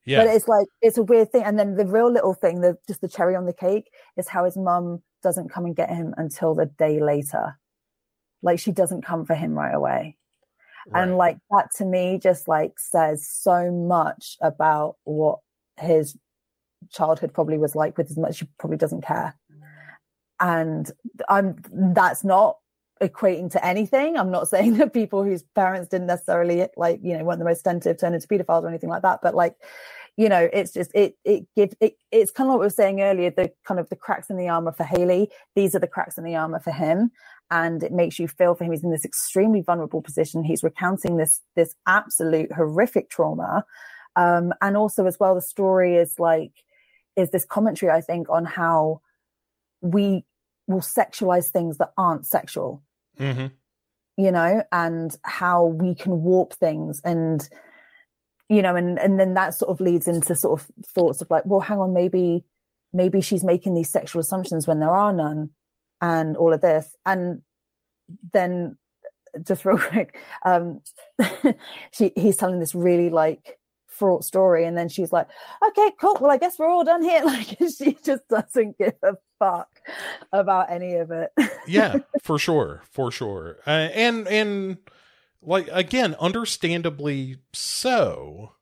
Yeah. But it's like it's a weird thing. And then the real little thing the just the cherry on the cake is how his mum doesn't come and get him until the day later. Like she doesn't come for him right away. And like that to me just like says so much about what his childhood probably was like with as much she probably doesn't care and i'm that's not equating to anything. I'm not saying that people whose parents didn't necessarily like, you know, weren't the most attentive turn into pedophiles or anything like that. But like, you know, it's just it it gives it it's kind of what we were saying earlier, the kind of the cracks in the armor for Hayley. These are the cracks in the armor for him. And it makes you feel for him. He's in this extremely vulnerable position. He's recounting this this absolute horrific trauma. Um, and also as well, the story is like is this commentary, I think, on how we will sexualize things that aren't sexual Mm-hmm. you know and how we can warp things and you know and and then that sort of leads into sort of thoughts of like well hang on maybe maybe she's making these sexual assumptions when there are none and all of this. And then just real quick um she he's telling this really like fraught story and then she's like okay cool. Well i guess we're all done here. Like she just doesn't give a fuck about any of it yeah, for sure, for sure, uh, and and like again, understandably so,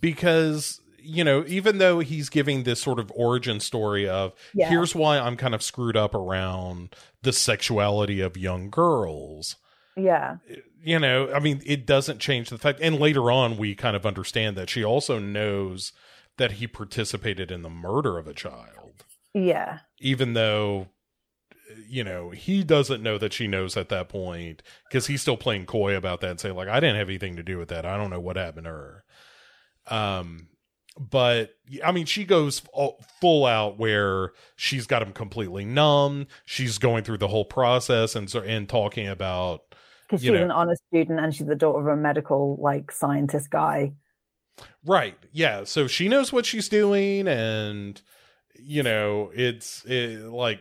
because you know, even though he's giving this sort of origin story of Yeah. here's why I'm kind of screwed up around the sexuality of young girls. yeah You know, I mean, it doesn't change the fact. And later on, we kind of understand that she also knows that he participated in the murder of a child yeah even though you know he doesn't know that she knows at that point because he's still playing coy about that and saying like i didn't have anything to do with that. I don't know what happened to her. Um but i mean she goes full out where she's got him completely numb. She's going through the whole process and so and talking about because she's know. an honest student and she's the daughter of a medical like scientist guy. Right. Yeah. So she knows what she's doing and you know it's it, like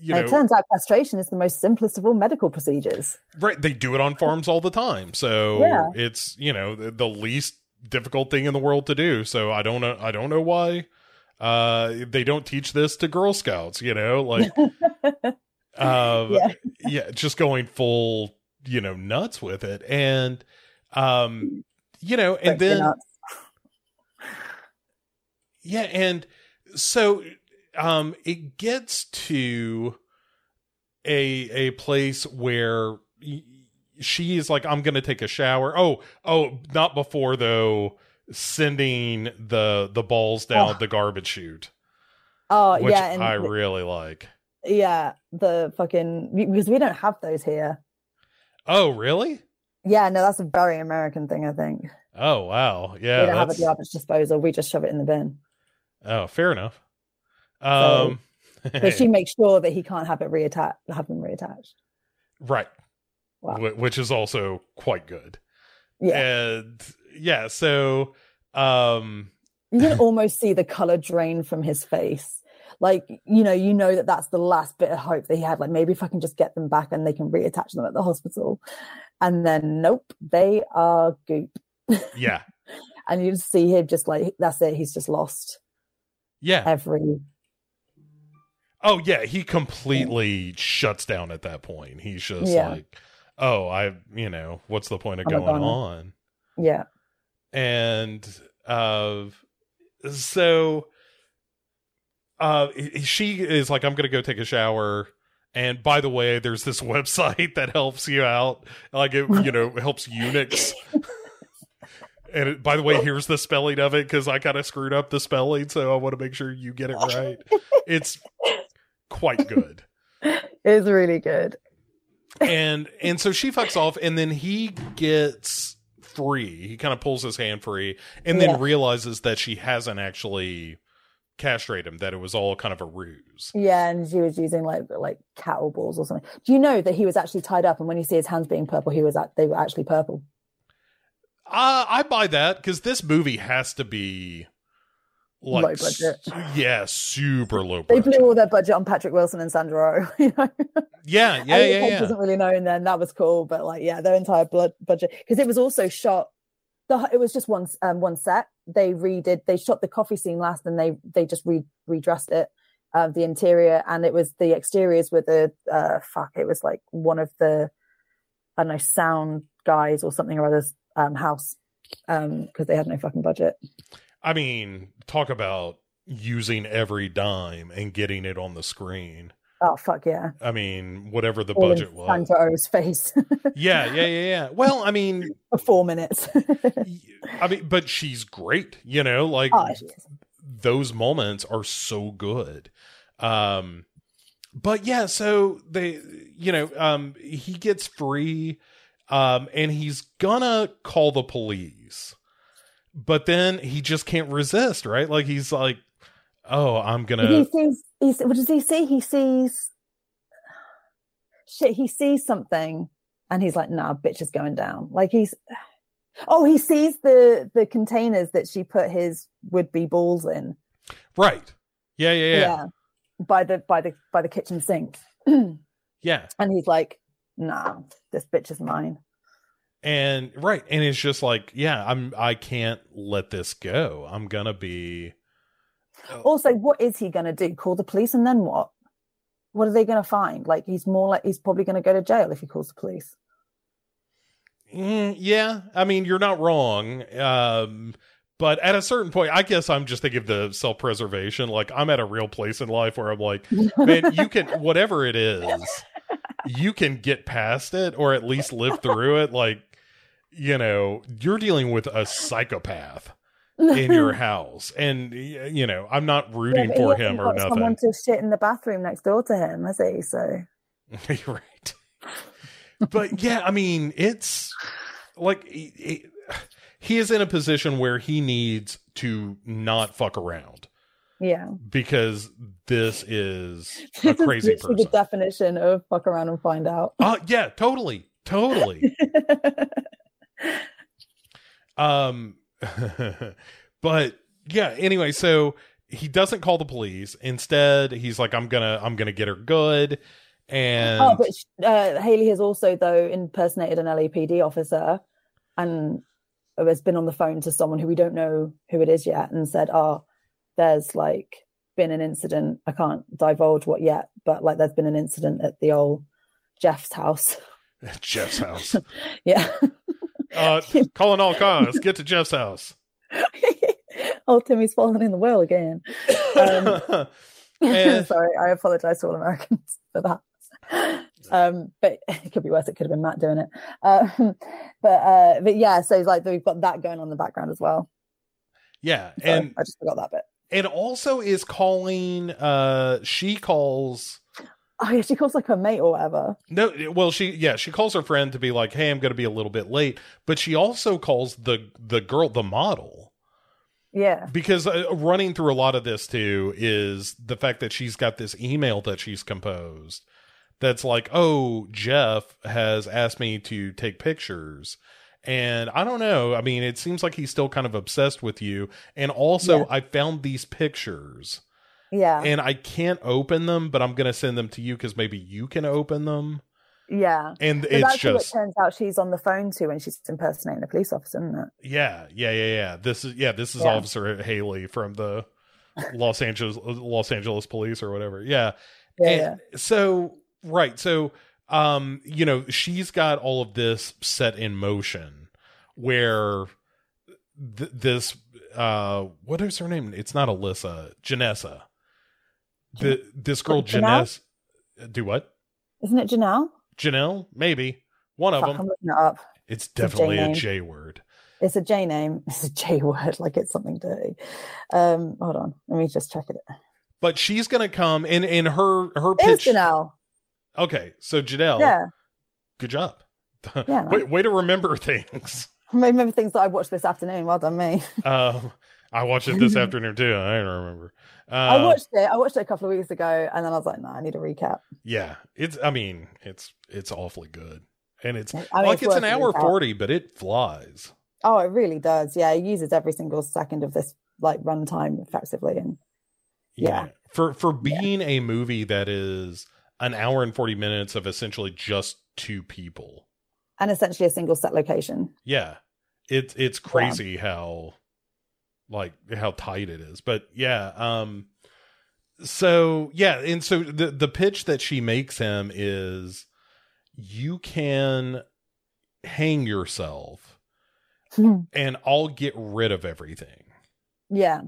you know it turns out castration is the most simplest of all medical procedures Right, they do it on farms all the time. So Yeah. it's, you know, the, the least difficult thing in the world to do. So I don't know I don't know why uh they don't teach this to Girl Scouts, you know, like uh Yeah. yeah, just going full, you know, nuts with it. And um you know, and then yeah, and so um it gets to a a place where she is like I'm going to take a shower. Oh, oh, not before though sending the the balls down Oh. the garbage chute, oh which yeah and I really like. yeah the fucking because we don't have those here Oh, really? yeah no that's a very american thing i think Oh, wow. Yeah. We don't have a garbage disposal we just shove it in the bin oh, fair enough. Um but she makes sure that he can't have it reattached have them reattached. Right. Wow. Wh- Which is also quite good. yeah. And yeah so um you can almost see the color drain from his face. Like you know you know that that's the last bit of hope that he had. Like maybe if i can just get them back and they can reattach them at the hospital. And then nope they are goop. Yeah. And you see him just like that's it. He's just lost yeah. Every oh yeah he completely shuts down at that point. He's just Yeah. like oh i you know what's the point of I'm going on? Yeah. And uh so uh she is like i'm gonna go take a shower. And by the way there's this website that helps you out. Like it you know helps eunuchs and it, by the way here's the spelling of it because i kind of screwed up the spelling so i want to make sure you get it right. It's quite good. It's really good. And and so she fucks off and then he gets free. He kind of pulls his hand free and then Yeah. realizes that she hasn't actually castrated him that it was all kind of a ruse. Yeah and she was using like like cattle balls or something. Do you know that he was actually tied up and when you see his hands being purple he was at they were actually purple uh, i buy that because this movie has to be like Low budget. yeah super low budget. they blew all their budget on patrick wilson and sandra oh you know yeah yeah yeah yeah doesn't really know, and then that was cool. But like, yeah, their entire blood budget because it was also shot. The it was just one um, one set. They redid. They shot the coffee scene last, and they they just re redressed it, uh, the interior, and it was the exteriors were the uh, fuck. It was like one of the I don't know sound guys or something or other's um, house um because they had no fucking budget. i mean talk about using every dime and getting it on the screen Oh fuck yeah! I mean, whatever the All budget was. Oh's face Yeah, yeah, yeah, yeah. Well, I mean, for four minutes. I mean, but she's great. You know, like oh, those moments are so good. Um, but yeah, so they, you know, um, he gets free, um, and he's gonna call the police, but then he just can't resist, right? Like he's like, oh, I'm gonna, He sees. He's, what does he see? He sees. Shit, he sees something, and he's like, "Nah, bitch is going down." Like he's. Oh, he sees the the containers that she put his would be balls in. right? Yeah, yeah, yeah, by the by the by the kitchen sink, yeah. and he's like, "Nah, this bitch is mine." And right, and it's just like, yeah, I'm, I can't let this go. I'm gonna be. Also, what is he going to do? Call the police, and then what? What are they going to find? Like he's more like he's probably going to go to jail if he calls the police. Mm, yeah, I mean, you're not wrong. Um, but at a certain point, I guess I'm just thinking of the self preservation. Like, I'm at a real place in life where I'm like, man, you can, whatever it is, you can get past it or at least live through it. Like, you know, you're dealing with a psychopath in your house. And, you know, I'm not rooting he for him or nothing. Someone to shit in the bathroom next door to him, has he? So You're right. but yeah, I mean, it's like he, he- he is in a position where he needs to not fuck around yeah, because this is a This is crazy person. The definition of fuck around and find out. Uh, yeah, totally, totally. um, but yeah. Anyway, so he doesn't call the police. Instead, he's like, "I'm gonna, I'm gonna get her good." And oh, but uh, Hayley has also though impersonated an LAPD officer, and has been on the phone to someone who we don't know who it is yet, and said, "Oh, there's like been an incident. I can't divulge what yet, but like there's been an incident at the old Jeff's house." Jeff's house. yeah. Uh, calling all cars. Get to Jeff's house. oh, Timmy's fallen in the well again. Um, And- Sorry, I apologize to all Americans for that. Um, but it could be worse. It could have been Matt doing it. Um, but uh, but yeah, so it's like we've got that going on in the background as well. yeah, So and I just forgot that bit. And also is calling. Uh, she calls. Oh yeah, she calls like her mate or whatever. No, well, she yeah, she calls her friend to be like, "Hey, I'm going to be a little bit late," but she also calls the the girl, the model, Yeah, because uh, running through a lot of this too is the fact that she's got this email that she's composed that's like, "Oh, Jeff has asked me to take pictures." And I don't know. I mean, it seems like he's still kind of obsessed with you. And also, Yeah. I found these pictures yeah, and I can't open them, but I'm going to send them to you because maybe you can open them. yeah. And it's that's who it just, turns out she's on the phone to when she's impersonating a police officer, isn't it? yeah, yeah, yeah, yeah. This is, yeah, this is Yeah. Officer Hayley from the Los Angeles, Los Angeles Police or whatever. Yeah. Yeah, And so, right. So, um, you know, she's got all of this set in motion where th- this, uh, what is her name? It's not Alyssa, Janessa. The, this girl, Janessa, do what? Isn't it Janelle? Janelle, maybe one of Fuck, them. I'm looking it up. It's definitely a name. J word. It's a J name. It's a J word, like it's something dirty. Um, hold on, let me just check it. But she's gonna come and in her her It's pitch. Janelle. Okay, so Janelle, Yeah, good job. Yeah, way, way to remember things. I remember things that I watched this afternoon. Well done, me. Um, I watched it this afternoon too. I don't remember. Uh, I watched it. I watched it a couple of weeks ago, and then I was like, "No, I need a recap." Yeah, it's. I mean, it's it's awfully good, and it's I mean, like it's, worth an hour forty, but it flies. Oh, it really does. Yeah, it uses every single second of this like runtime effectively, and Yeah. For for being a movie that is an hour and forty minutes of essentially just two people. and essentially a single set location. Yeah. It's it's crazy how like how tight it is. But yeah, um so yeah, and so the the pitch that she makes him is you can hang yourself and I'll get rid of everything. yeah,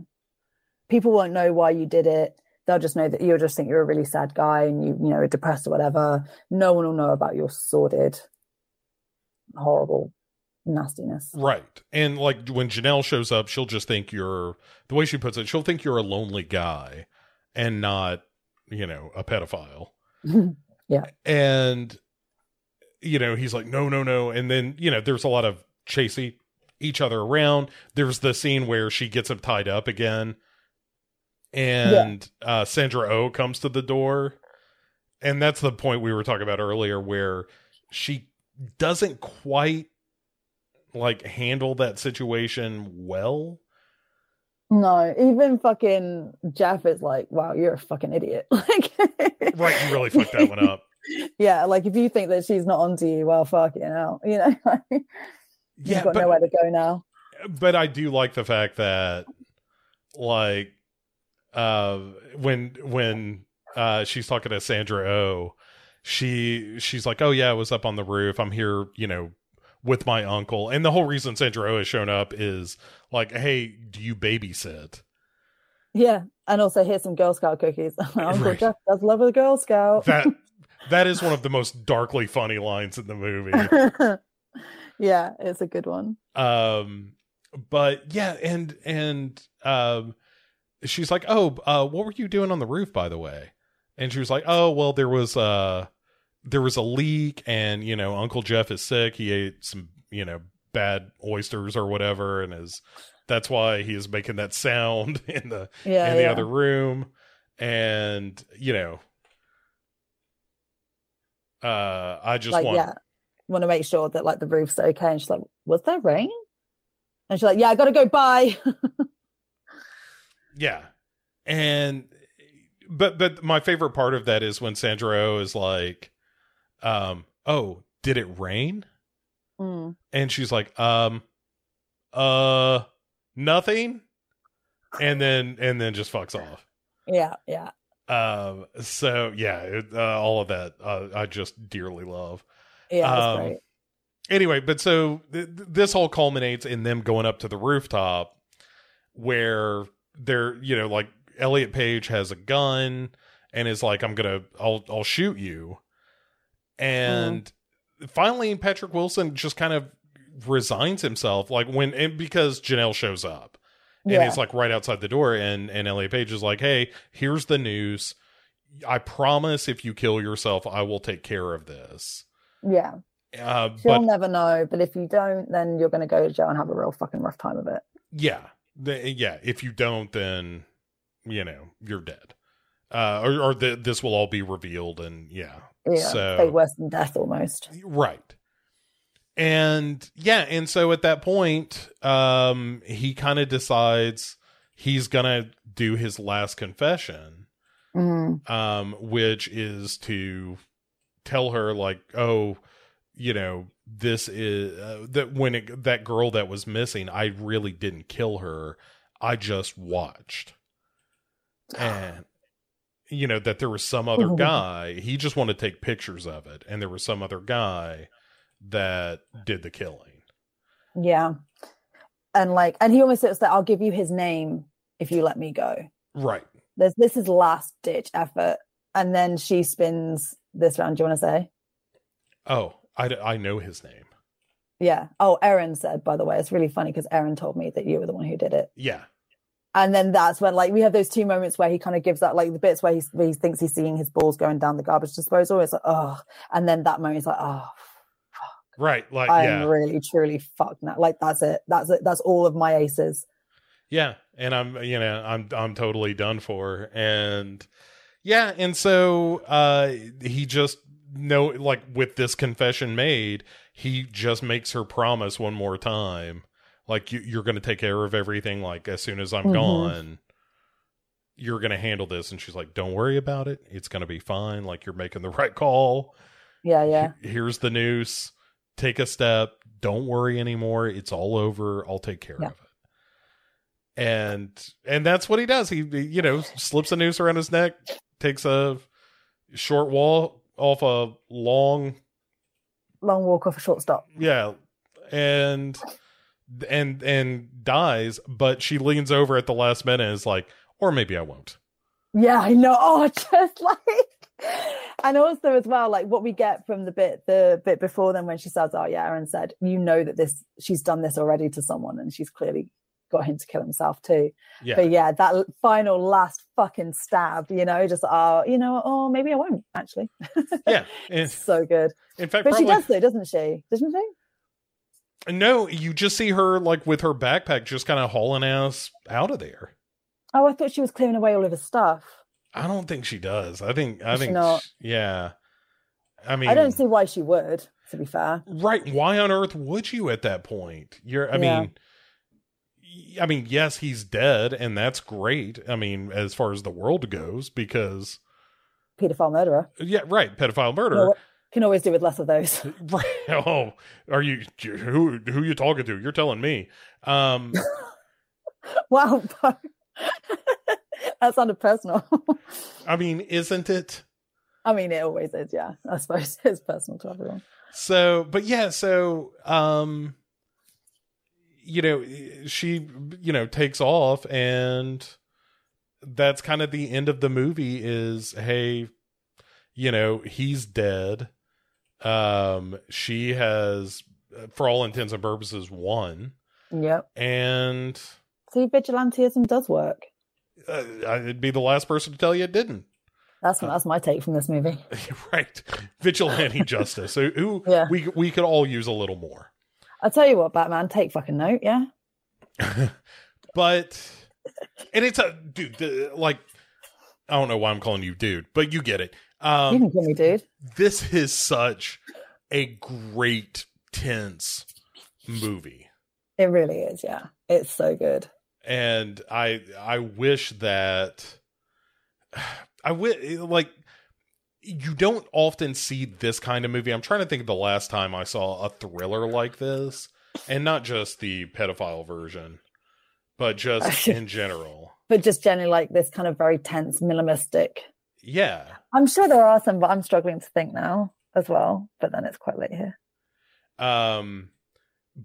people won't know why you did it. They'll just know that you'll just think you're a really sad guy and you you know are depressed or whatever. No one will know about your sordid, horrible nastiness. Right. And like when Janelle shows up, she'll just think you're the way she puts it, she'll think you're a lonely guy and not, you know, a pedophile. Yeah. And you know, he's like, no, no, no. And then, you know, there's a lot of chasing each other around. There's the scene where she gets him tied up again. And uh Sandra O oh comes to the door. And that's the point we were talking about earlier where she doesn't quite like handle that situation well. No, even fucking Jeff is like, "Wow, you're a fucking idiot." Like, right, you really fucked that one up. Yeah, like if you think that she's not onto you, well, fuck you know, you know, you've Yeah, got but, nowhere to go now. but I do like the fact that, like, uh, when when uh she's talking to Sandra O, she she's like, "Oh yeah, I was up on the roof. I'm here, you know, with my uncle." And the whole reason Sandra O has shown up is like, "Hey, do you babysit?" Yeah, and also here's some Girl Scout cookies. Uncle Right. Jeff does love a Girl Scout. That that is one of the most darkly funny lines in the movie. yeah, it's a good one. um but yeah and and um she's like oh uh what were you doing on the roof by the way and she was like oh well there was uh there was a leak and you know uncle jeff is sick he ate some you know bad oysters or whatever and is that's why he is making that sound in the Yeah, in the yeah. other room and you know uh i just like want yeah, want to make sure that like the roof's okay. And she's like, "Was there rain?" And she's like, "Yeah, I gotta go. Bye." Yeah. And but but my favorite part of that is when Sandra O is like, um, oh, did it rain? Mm. And she's like, um, uh, nothing. And then and then just fucks off. Yeah, yeah, Um, so yeah, it, uh, all of that uh, I just dearly love. yeah. Um, great. anyway, but so th- th- this all culminates in them going up to the rooftop where they're, you know, like Elliot Page has a gun and is like, I'm gonna, I'll, I'll shoot you. And finally, Patrick Wilson just kind of resigns himself, like when, and because Janelle shows up and Yeah. he's like right outside the door, and and Elliot Page is like, Hey, here's the news. I promise if you kill yourself, I will take care of this. Yeah, Uh, she'll but never know. But if you don't, then you're gonna go to jail and have a real fucking rough time of it. Yeah. The, yeah. If you don't, then, you know, you're dead. Uh, or or the, this will all be revealed. And yeah. Yeah, So- fate worse than death almost. Right. And yeah. And so at that point, um, he kind of decides he's to do his last confession, Mm. um, which is to tell her, like, oh, you know, this is uh, that when it, that girl that was missing, I really didn't kill her. I just watched. And you know that there was some other guy, he just wanted to take pictures of it and there was some other guy that did the killing. Yeah, and like, and he almost says that I'll give you his name if you let me go. Right. There's this is last ditch effort, and then she spins this round. Do you want to say? Oh, I, I know his name. Yeah. Oh, Aaron said. By the way, it's really funny because Aaron told me that you were the one who did it. Yeah. And then that's when, like, we have those two moments where he kind of gives that, like, the bits where, he's, where he thinks he's seeing his balls going down the garbage disposal. It's like, oh, and then that moment, he's like, oh, fuck. Right. Like, I'm yeah. really, truly fucked now. Like, that's it. That's it. That's all of my aces. Yeah, and I'm you know I'm I'm totally done for, and yeah, and so uh he just no like with this confession made, he just makes her promise one more time, like you, you're going to take care of everything. Like as soon as I'm Mhm. gone, you're going to handle this, and she's like, "Don't worry about it. It's going to be fine. Like you're making the right call. Yeah. Yeah. Here's the noose. Take a step. Don't worry anymore. It's all over. I'll take care Yeah. of it. And and that's what he does. He he, you know slips a noose around his neck, takes a short wall off a long Long walk off a short stop. yeah, and and and dies. But she leans over at the last minute and is like, or maybe I won't. Yeah, I know. Oh, just like, and also as well, like what we get from the bit, the bit before then when she says, "Oh yeah," Aaron said, "You know that this, she's done this already to someone, and she's clearly got him to kill himself too." Yeah. But yeah, that final last fucking stab, you know, just oh, you know, oh, maybe I won't actually. yeah. it's so good. in fact, But she does though, doesn't she? Doesn't she? no. You just see her like with her backpack, just kind of hauling ass out of there. Oh, I thought she was clearing away all of his stuff. I don't think she does. I think. I think. not? Yeah. I mean, I don't see why she would. To be fair, Right. Why on earth would you at that point? You're, I Yeah. mean, I mean, yes, he's dead, and that's great. I mean, as far as the world goes, because, paedophile murderer yeah, right, pedophile murderer. You know murder. what? can always do with less of those. Right. Oh, are you, who, who you talking to? You're telling me. Um, wow, that sounded personal. I mean, isn't it? I mean, it always is. Yeah, I suppose it's personal to everyone. So, but yeah, so, um, you know, she, you know, takes off and that's kind of the end of the movie is, hey, you know, he's dead. Um, she has, for all intents and purposes, won. Yep. And See, vigilantism does work. uh, I'd be the last person to tell you it didn't. That's that's my take from this movie. right. Vigilante justice. So who Yeah. we, we could all use a little more. I'll tell you what, Batman, take fucking note. Yeah. but and it's a dude like i don't know why i'm calling you dude but you get it you um can kill me, dude. this is such a great tense movie It really is. Yeah, it's so good. and i i wish that i wish like you don't often see this kind of movie i'm trying to think of the last time i saw a thriller like this and not just the pedophile version but just in general But just generally, like this kind of very tense, minimalistic. yeah I'm sure there are some, but I'm struggling to think now as well. But then it's quite late here. Um,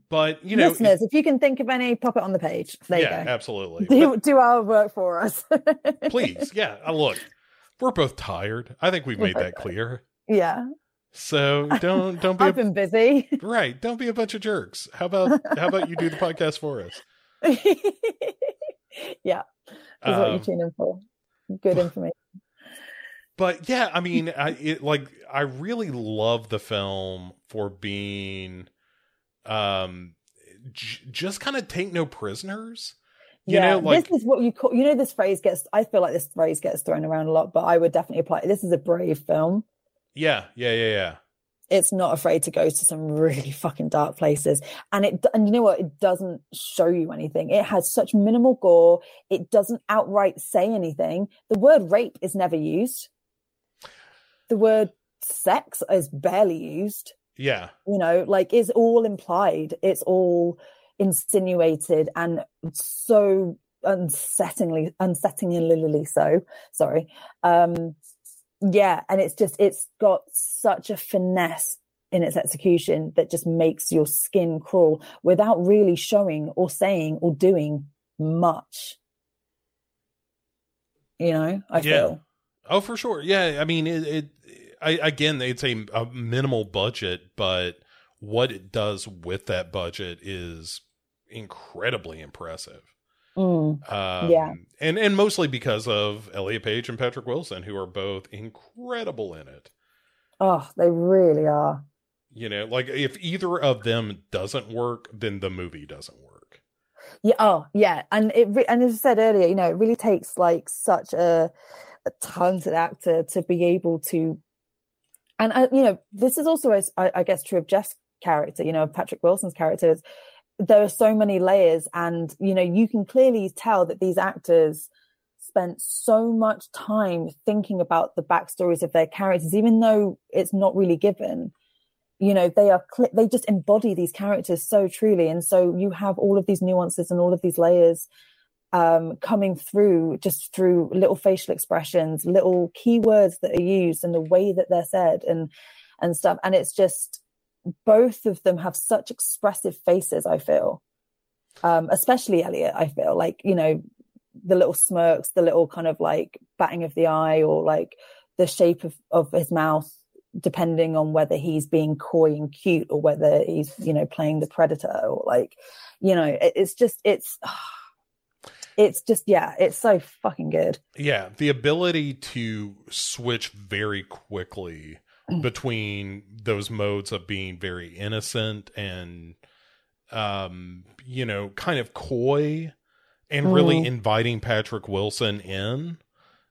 but you know, Listeners, if you can think of any, pop it on the page. There yeah, you go. absolutely. Do, do our work for us. Please, yeah. uh, Look, we're both tired. I think we've made that clear. yeah. So don't don't be I've a, been busy. right. Don't be a bunch of jerks. How about how about you do the podcast for us? yeah. That's what you Um, tune in for. Good information. but yeah, I mean, I it, like I really love the film for being, um, j- just kind of take no prisoners. You yeah, know, like this is what you call. You know, this phrase gets. I feel like this phrase gets thrown around a lot, but I would definitely apply. This is a brave film. yeah, yeah, yeah, yeah. It's not afraid to go to some really fucking dark places, and it. And you know what? It doesn't show you anything. It has such minimal gore. It doesn't outright say anything. The word rape is never used. The word sex is barely used. Yeah, you know like is all implied it's all insinuated and so unsettlingly unsettlingly so sorry um yeah and it's just it's got such a finesse in its execution that just makes your skin crawl without really showing or saying or doing much you know i Yeah. feel Oh, for sure. Yeah, I mean, it. it I again, it's a, a minimal budget, but what it does with that budget is incredibly impressive. Mm, Um, Yeah. and and mostly because of Elliot Page and Patrick Wilson, who are both incredible in it. oh they really are You know, like if either of them doesn't work, then the movie doesn't work. Yeah. Oh, yeah. And it re- and as I said earlier, you know, it really takes like such a, a talented actor to be able to, and uh, you know, this is also, I guess, true of Jeff's character. You know, Patrick Wilson's characters. There are so many layers, and you know, you can clearly tell that these actors spent so much time thinking about the backstories of their characters, even though it's not really given. You know they are cl- they just embody these characters so truly. And so you have all of these nuances and all of these layers um coming through just through little facial expressions little keywords that are used and the way that they're said and and stuff. And it's just both of them have such expressive faces i feel um especially elliot i feel like you know the little smirks, the little kind of like batting of the eye, or like the shape of of his mouth, depending on whether he's being coy and cute or whether he's you know playing the predator or like you know it, it's just it's. It's just yeah, it's so fucking good. Yeah, the ability to switch very quickly. Between those modes of being very innocent and um you know kind of coy and really Mm. inviting Patrick Wilson in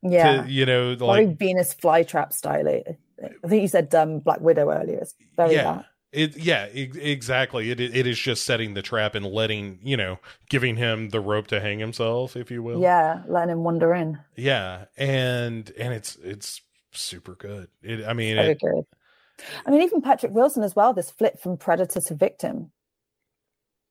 Yeah, to you know very like Venus flytrap style. I think you said um, Black Widow earlier. It's very yeah that. it yeah exactly it it is just setting the trap and letting you know giving him the rope to hang himself if you will Yeah, letting him wander in. yeah and and it's it's super good it, i mean it, good. I mean, even Patrick Wilson as well. This flip from predator to victim.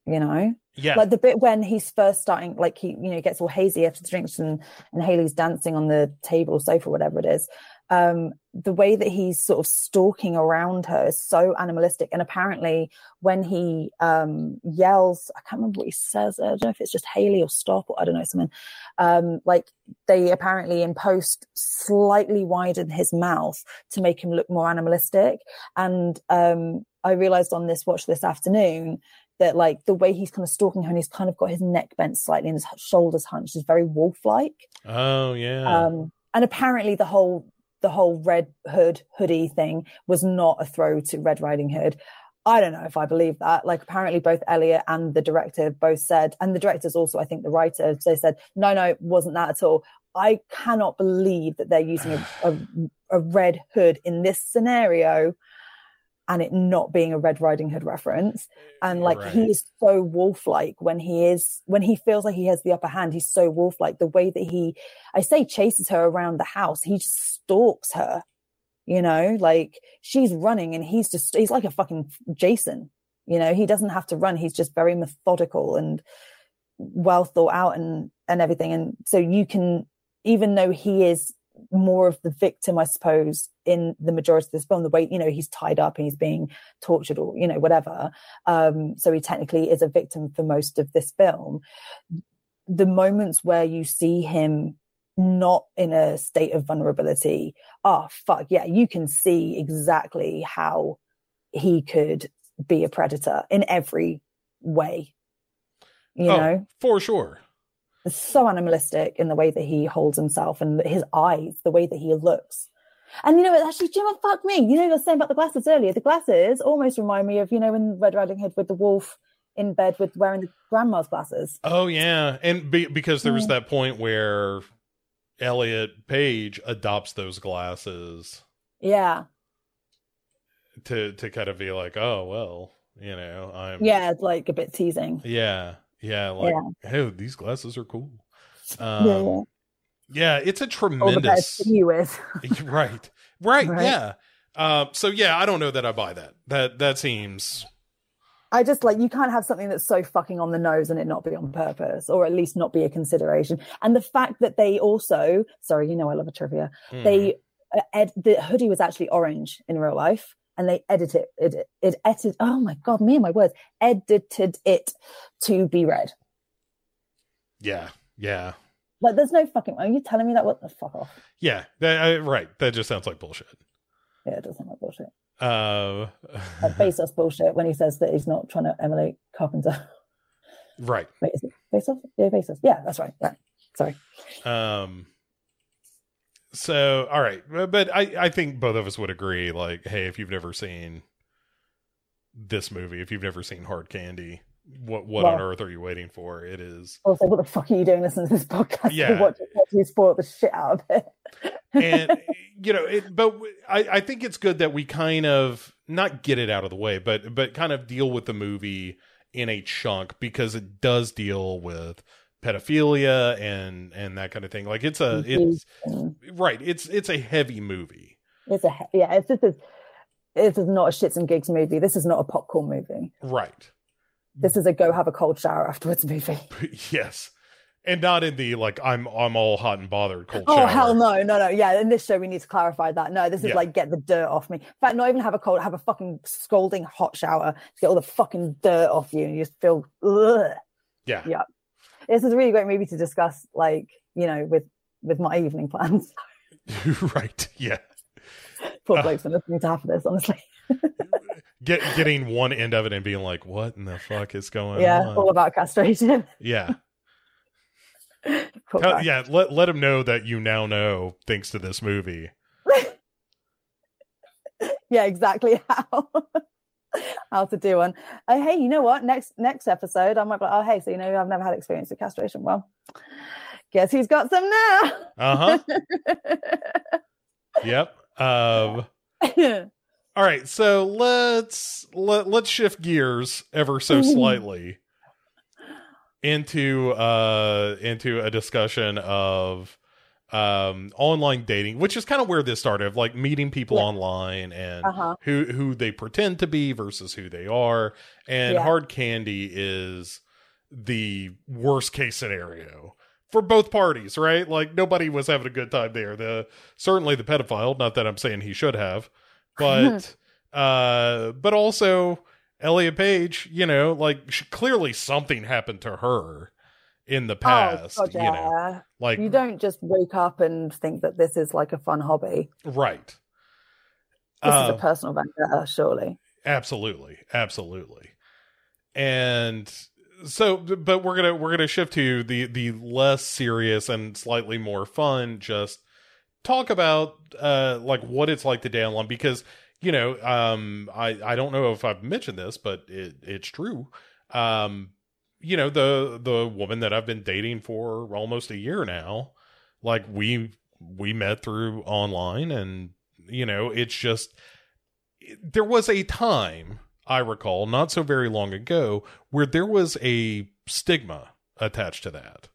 You know, yeah like the bit when he's first starting, like he, you know, gets all hazy after the drinks, and and Hayley's dancing on the table or sofa, whatever it is. Um, the way that he's sort of stalking around her is so animalistic. And apparently, when he um yells, I can't remember what he says. I don't know if it's just Hayley or stop or I don't know something. Um, like they apparently in post slightly widen his mouth to make him look more animalistic. And um, I realized on this watch this afternoon that like the way he's kind of stalking her and he's kind of got his neck bent slightly and his shoulders hunched is very wolf-like. oh yeah Um, and apparently the whole the whole red hood hoodie thing was not a throw to Red Riding Hood. I don't know if I believe that. Like apparently both Elliot and the director both said, and the director's also, I think, the writer, they said, no, no, it wasn't that at all. I cannot believe that they're using a, a, a red hood in this scenario and it not being a Red Riding Hood reference. Mm. And like he is so wolf like when he is when he feels like he has the upper hand, he's so wolf like. The way that he I say chases her around the house, he just stalks her. You know, like she's running and he's just he's like a fucking Jason. You know, he doesn't have to run, he's just very methodical and well thought out and and everything. And so you can even though he is more of the victim, I suppose, in the majority of this film, the way, you know, he's tied up and he's being tortured or, you know, whatever. Um, so he technically is a victim for most of this film. The moments where you see him not in a state of vulnerability, oh, fuck, yeah, you can see exactly how he could be a predator in every way. You oh, know? for sure So animalistic in the way that he holds himself and his eyes, the way that he looks. And you know, actually, Jim? Fuck me. You know, you were saying about the glasses earlier. The glasses almost remind me of, you know, in Red Riding Hood with the wolf in bed with wearing the grandma's glasses. Oh yeah, and be, because there was Mm. that point where Elliot Page adopts those glasses Yeah. to to kind of be like, oh well, you know, I'm Yeah. It's like a bit teasing. yeah, yeah, like hey, these glasses are cool. Um, yeah, yeah. yeah, it's a tremendous to you with. right, right, Right. yeah. Uh, so yeah, I don't know that I buy that. That that seems I just like you can't have something that's so fucking on the nose and it not be on purpose, or at least not be a consideration. And the fact that they also, sorry, you know, I love a trivia. mhm. They uh, ed- the hoodie was actually orange in real life, and they edited it. It, it edited. Oh my god, me and my words. Edited it to be read. yeah, yeah, Like, there's no fucking. Are you telling me that? What the fuck off? yeah. That, I, right, that just sounds like bullshit. Yeah, it doesn't sound like bullshit. Uh, Like Bezos bullshit when he says that he's not trying to emulate Carpenter. right. Wait, is it Bezos? Yeah, Bezos. Yeah, that's right. Right. Sorry. Um. So, all right, but I I think both of us would agree. Like, hey, if you've never seen this movie, if you've never seen Hard Candy, what what on earth are you waiting for? It is, Also, what the fuck are you doing listening to this podcast? Yeah. What, what do you spoil the shit out of it? and you know, it. But I I think it's good that we kind of not get it out of the way, but but kind of deal with the movie in a chunk because it does deal with pedophilia and and that kind of thing. Like it's a it's Mm. right. It's it's a heavy movie. It's a yeah. It's this is this is not a shits and gigs movie. This is not a popcorn movie. Right. This is a go have a cold shower afterwards movie. yes. And not in the like I'm I'm all hot and bothered cold Oh shower. hell no, no, no. Yeah, in this show we need to clarify that. No, this is Yeah. like get the dirt off me. In fact, not even have a cold, have a fucking scalding hot shower to get all the fucking dirt off you, and you just feel ugh. Yeah. Yeah. This is a really great movie to discuss, like you know, with with my evening plans. right. Yeah. Poor Uh. bloke's listening to half of this, honestly. Get getting one end of it and being like, "What in the fuck is going yeah, on?" Yeah, all about castration. yeah. Yeah. Let let him know that you now know thanks to this movie. yeah, exactly how how to do one. Oh, hey, you know what? Next next episode, I might be like, oh, hey, so you know, I've never had experience with castration. Well, guess who's got some now? Uh huh. yep. Um. All right, so let's let, let's shift gears ever so slightly into uh into a discussion of um online dating, which is kind of where this started, like meeting people Yeah. online and uh-huh. who who they pretend to be versus who they are. And Yeah. hard candy is the worst case scenario for both parties, right? Like nobody was having a good time there. The certainly the pedophile, not that I'm saying he should have, but uh but also Elliot Page, you know, like sh- clearly something happened to her in the past, oh, God, you yeah. know. Like you don't just wake up and think that this is like a fun hobby. right. This Uh, is a personal vendetta, surely. Absolutely, absolutely. And so but we're to we're to shift to the the less serious and slightly more fun just talk about uh like what it's like to online because you know um I I don't know if I've mentioned this but it it's true. Um you know the the woman that I've been dating for almost a year now like we we met through online and you know it's just there was a time I recall not so very long ago where there was a stigma attached to that.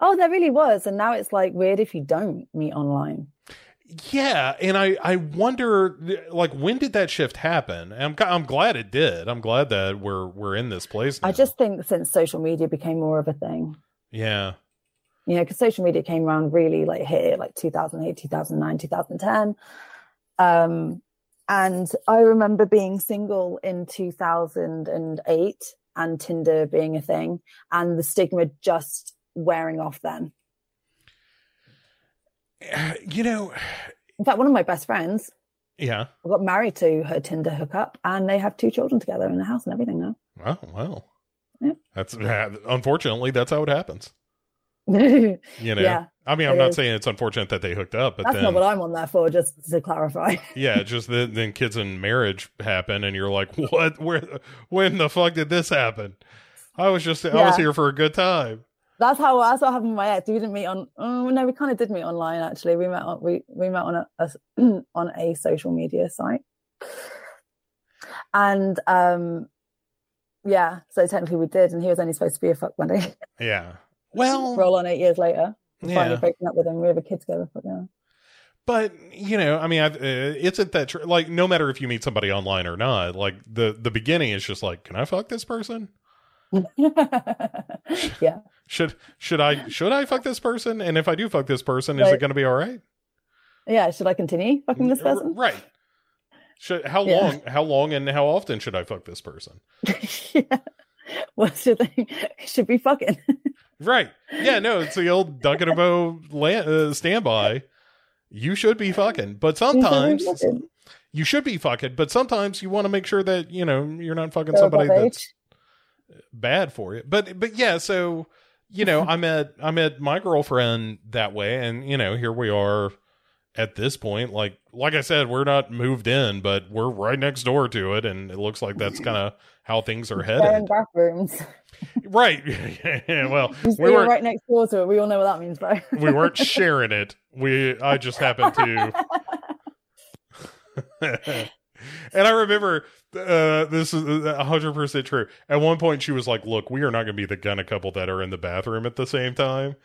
Oh, there really was. And now it's like weird if you don't meet online. Yeah, and I I wonder like when did that shift happen? I'm I'm glad it did. I'm glad that we're we're in this place. Now. I just think since social media became more of a thing, yeah you know, because social media came around really like here, like 2008, 2009, 2010. Um, and I remember being single in 2008 and Tinder being a thing and the stigma just wearing off then. you know In fact, one of my best friends yeah got married to her Tinder hookup and they have two children together in the house and everything now. well well Yeah. that's uh, unfortunately that's how it happens. You know, Yeah, I mean, I'm not is. saying it's unfortunate that they hooked up, but that's then not what I'm on there for, just to clarify. yeah, just then, then kids and marriage happen, and you're like, what? Where? When the fuck did this happen? I was just, I was here for a good time. That's how that's what happened with my ex. We didn't meet on. Oh no, we kind of did meet online. Actually, we met on we we met on a, a on a social media site, and um, yeah. So technically, we did, and he was only supposed to be a fuck buddy. Yeah. Well, Roll on eight years later, finally breaking up with him. We have a kid together. But yeah. but you know, I mean, I've, uh, isn't that tr- like no matter if you meet somebody online or not, like the the beginning is just like, can I fuck this person? yeah. Should should I should I fuck this person? And if I do fuck this person, is it going to be all right? Yeah. Should I continue fucking this person? Right. Should how Yeah. long? How long and how often should I fuck this person? yeah. What should they should be fucking? Right. Yeah, no, it's the old Duncan Bow la- uh, standby. You should be fucking, but sometimes Fucking. you should be fucking, but sometimes you want to make sure that, you know, you're not fucking They're somebody that's bad for you. But but yeah, so you know, I met I met my girlfriend that way and you know, here we are at this point like like I said, we're not moved in, but we're right next door to it and it looks like that's kind of how things are headed. bathrooms. Right. yeah, well, You we were right next door to it. We all know what that means, bro. we weren't sharing it. We I just happened to and I remember uh, this is hundred percent true. At one point, she was like, "Look, we are not going to be the kind of couple that are in the bathroom at the same time."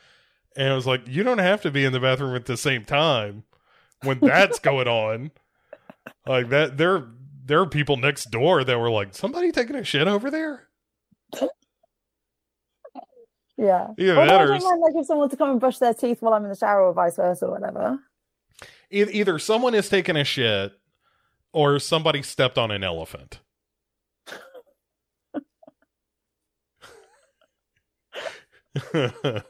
And I was like, "You don't have to be in the bathroom at the same time when that's going on." Like that, there there are people next door that were like, "Somebody taking a shit over there." Yeah. Either Although that I or don't mind like if someone to come and brush their teeth while I'm in the shower or vice versa or whatever. either someone is taking a shit or somebody stepped on an elephant. wow,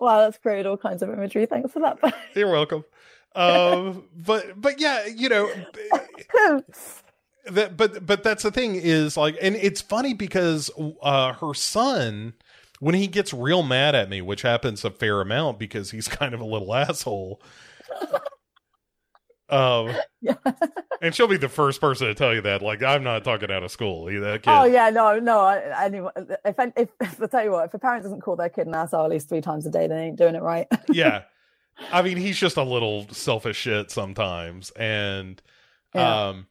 that's created all kinds of imagery. Thanks for that. You're welcome. Um, but but yeah, you know, that but but that's the thing is like, and it's funny because uh, her son. When he gets real mad at me, which happens a fair amount because he's kind of a little asshole, um, yeah. and she'll be the first person to tell you that. Like, I'm not talking out of school. That kid. Oh yeah, no, no. I, anyone, if, if if I tell you what, if a parent doesn't call their kid an asshole at least three times a day, they ain't doing it right. yeah, I mean, he's just a little selfish shit sometimes, and Yeah. um,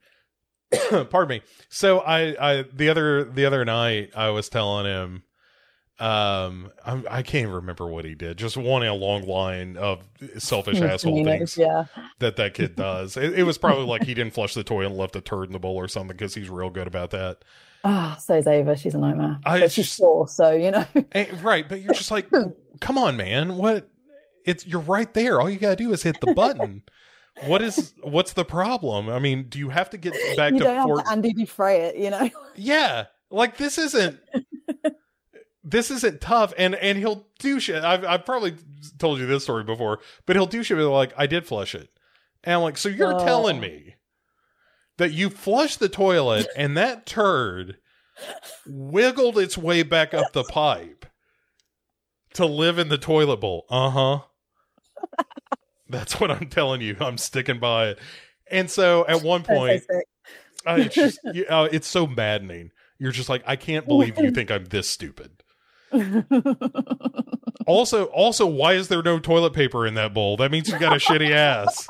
pardon me. So I, I the other the other night I was telling him, um, I, I can't even remember what he did. Just one a long line of selfish asshole things Yeah. that that kid does. It, it was probably like he didn't flush the toilet and left a turd in the bowl or something because he's real good about that. Ah, so's Ava. She's a nightmare. I but she's just- four, so you know. And- right, but you're just like, come on, man. What? It's you're right there. All you gotta do is hit the button. what is? What's the problem? I mean, do you have to get back you to don't Fort? have to Andy it, you know. yeah, like this isn't. this isn't tough, and and he'll do shit. I've I've probably told you this story before, but he'll do shit like I did flush it, and I'm like, so you're Oh. telling me that you flushed the toilet and that turd wiggled its way back up the pipe to live in the toilet bowl. Uh huh. That's what I'm telling you. I'm sticking by it. And so at one point, uh, it's just you, uh, it's so maddening. You're just like, I can't believe you think I'm this stupid. Also, also, why is there no toilet paper in that bowl? That means you got a shitty ass.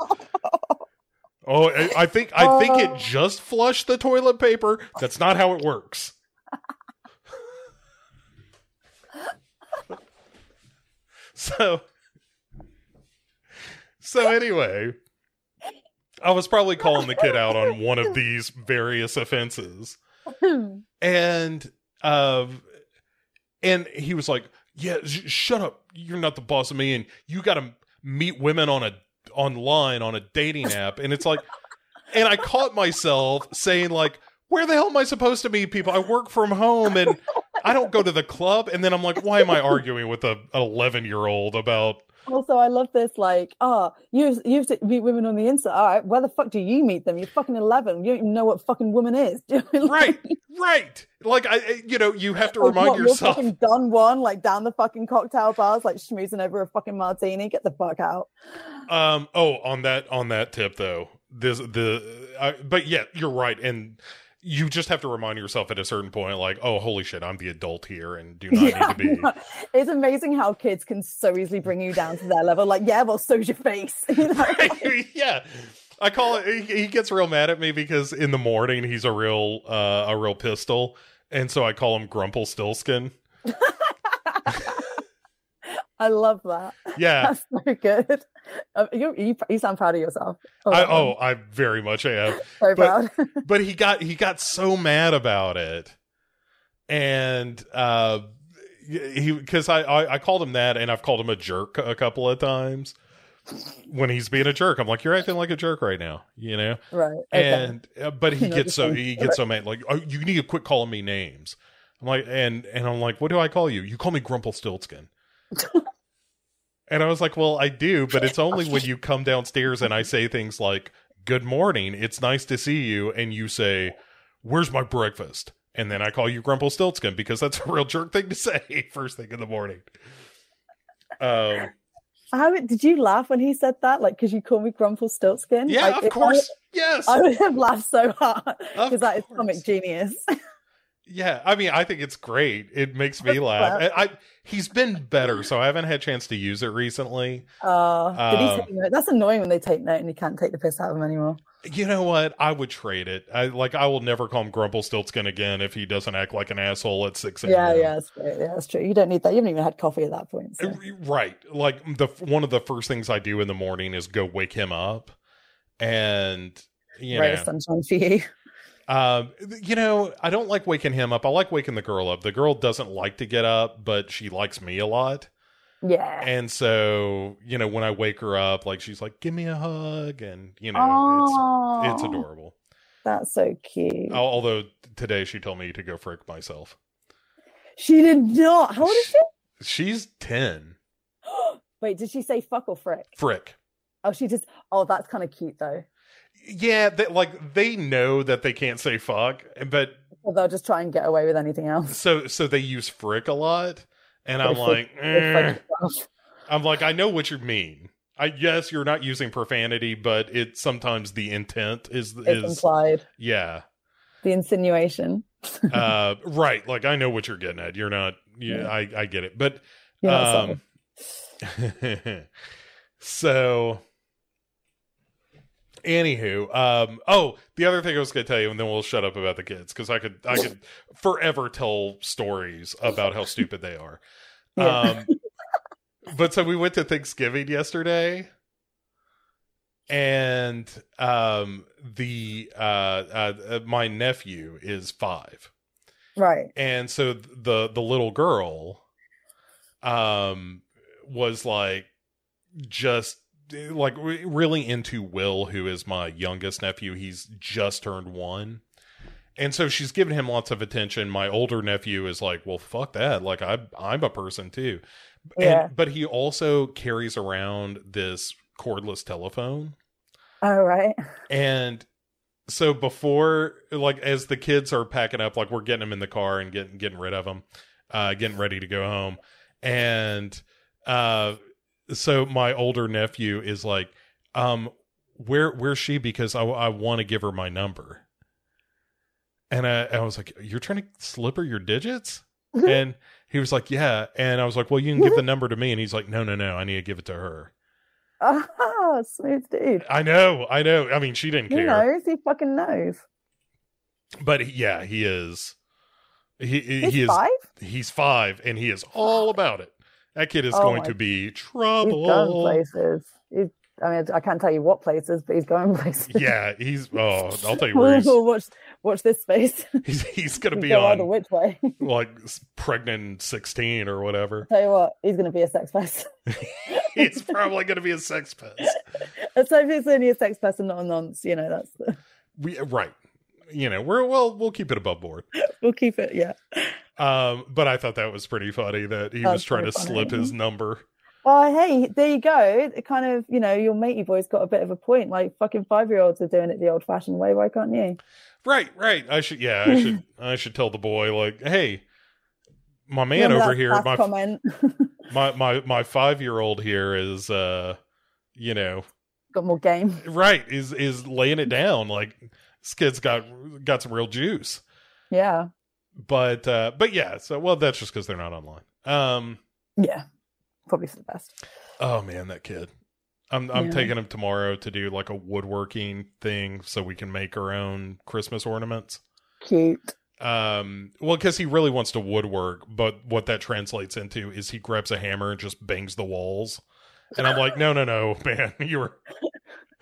Oh, I, I think I think it Oh. just flushed the toilet paper. That's not how it works. so, so anyway, I was probably calling the kid out on one of these various offenses and um and he was like yeah sh- shut up. You're not the boss of me and you got to meet women on a online on a dating app. And it's like and i caught myself saying like where the hell am i supposed to meet people? I work from home and i don't go to the club. And then i'm like why am i arguing with a 11 year old about Also, I love this. Like, oh, you you meet women on the inside. All right, where the fuck do you meet them? You're fucking eleven. You don't even know what fucking woman is. You know what right right like i you know you have to remind what, yourself You're fucking done one, like down the fucking cocktail bars, like schmoozing over a fucking martini. Get the fuck out. Um. Oh, on that on that tip though, this the. But yeah, you're right, and you just have to remind yourself at a certain point, like, oh, holy shit, I'm the adult here, and do not Yeah, need to be. it's amazing how kids can so easily bring you down to their level. Like, yeah, well, so's your face. You know? yeah. I call it. He, he gets real mad at me because in the morning he's a real, uh, a real pistol, and so I call him Grumple Stiltskin. I love that. Yeah. That's so good. Um, you, you you sound proud of yourself. I, oh, I very much am. so but- proud. but he got he got so mad about it and uh he because I, I i called him that and i've called him a jerk a couple of times when he's being a jerk i'm like you're acting like a jerk right now you know right. Okay. and uh, but he gets so he gets so mad like oh, you need to quit calling me names i'm like and and i'm like what do i call you you call me grumple stiltskin and i was like well i do but it's only when you come downstairs and i say things like good morning it's nice to see you and you say where's my breakfast and then i call you grumple stiltskin because that's a real jerk thing to say first thing in the morning um How did you laugh when he said that? Like, because you call me Grumple Stiltskin? yeah Like, of course yes I, I would have laughed so hard because that is comic genius. Yeah, I mean, I think it's great. It makes me laugh. I, I he's been better, so I haven't had a chance to use it recently. Uh, Um. That's annoying when they take note and you can't take the piss out of them anymore. You know what? I would trade it. I like. I will never call him Grumple Stiltskin again if he doesn't act like an asshole at six. Yeah, a.m. yeah, that's true. Yeah, that's true. You don't need that. You haven't even had coffee at that point. So. Right. Like the one of the first things I do in the morning is go wake him up, and you right, know, sunshine for you. Um, you know, I don't like waking him up. I like waking the girl up. The girl doesn't like to get up, but she likes me a lot. Yeah. And so, you know, when I wake her up, like she's like, "Give me a hug," and you know, it's it's adorable. That's so cute. Although today she told me to go frick myself. She did not. How old is she? She's 10. Wait, did she say fuck or frick? Frick. Oh, she just. Oh, that's kind of cute though. Yeah, they, like they know that they can't say fuck, but Or they'll just try and get away with anything else. so so they use frick a lot, and I'm like, eh. I'm like, I know what you mean. I yes, you're not using profanity, but it sometimes the intent is It's is implied. yeah, The insinuation. uh, right. Like I know what you're getting at. You're not. Yeah, Yeah. I I get it, but um, so anywhu um oh the other thing i was going to tell you and then we'll shut up about the kids because i could i could forever tell stories about how stupid they are. Um but so we went to thanksgiving yesterday and um the uh, uh uh, my nephew is five. Right. and so the the little girl um was like just like really into will who is my youngest nephew. He's just turned one. And so she's giving him lots of attention. My older nephew is like well fuck that. Like i i'm a person too. Yeah. and, but he also carries around this cordless telephone. All right. and so before, like, as the kids are packing up, like we're getting them in the car and getting getting rid of them, uh, getting ready to go home, and uh, so my older nephew is like, um, where where's she? Because I I want to give her my number, and I, I was like, you're trying to slip her your digits, and he was like, yeah, and I was like, well, you can give the number to me, and he's like, no, no, no, I need to give it to her. Ah, smooth dude. I know, I know. I mean, she didn't He care. knows. He fucking knows. but he- yeah, he is. He he He's is. five. He's five, and he is all about it. That kid is Oh going to be trouble. He's going places. He's, I mean, I can't tell you what places, but he's going places. Yeah, he's. Oh, I'll tell you where he's. We'll watch watch this space. He's, he's going to be go on which way. like pregnant sixteen or whatever. tell you what, he's going to be a sex pest. He's probably going to be a sex pest. so if he's only a sex pest and not a nonce, you know, that's the, We right. You know, we're well. We'll keep it above board. we'll keep it. Yeah. Um, but I thought that was pretty funny that he That's was trying to pretty slip his number. Well, hey, there you go. It kind of, you know, your matey boy's got a bit of a point. Like fucking five year olds are doing it the old fashioned way. Why can't you? Right, right. I should, yeah, I should, I should tell the boy like, hey, my man Remember over here, my comment. my my my five year old here is, uh, you know, got more game. right, is is laying it down. Like this kid's got got some real juice. Yeah. But uh, but yeah. So well, that's just because they're not online. Um. Yeah. Probably for the best. Oh man, that kid. I'm I'm Yeah. taking him tomorrow to do like a woodworking thing so we can make our own Christmas ornaments. Cute. Um, well, because he really wants to woodwork, but what that translates into is he grabs a hammer and just bangs the walls. And I'm like, no, no, no, man, you're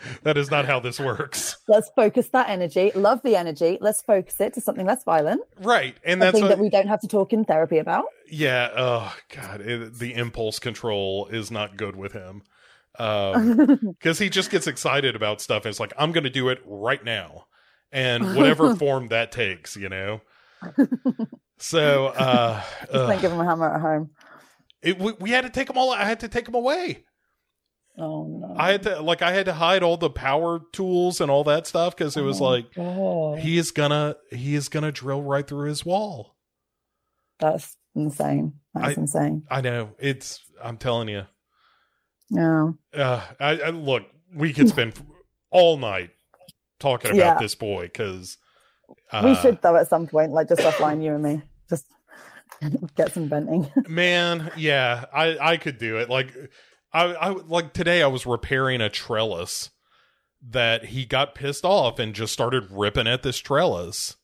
that is not how this works. Let's focus that energy. Love the energy. Let's focus it to something less violent. Right. And that's Something what, that we don't have to talk in therapy about. yeah, oh god, it, the impulse control is not good with him. Um because he just gets excited about stuff and it's like, I'm gonna do it right now. And whatever form that takes, you know. So uh Just don't give him a hammer at home. It, we, we had to take them all. I had to take them away. Oh no. I had to like I had to hide all the power tools and all that stuff because it was Oh, like God. he is gonna he is gonna drill right through his wall. That's insane. That's I- insane. I know it's. I'm telling you. No. Uh, I, I look. We could spend all night talking about Yeah. this boy because uh, we should though at some point, like just offline you and me. Just get some venting. man. Yeah, I I could do it. Like I I like today. I was repairing a trellis that he got pissed off and just started ripping at this trellis.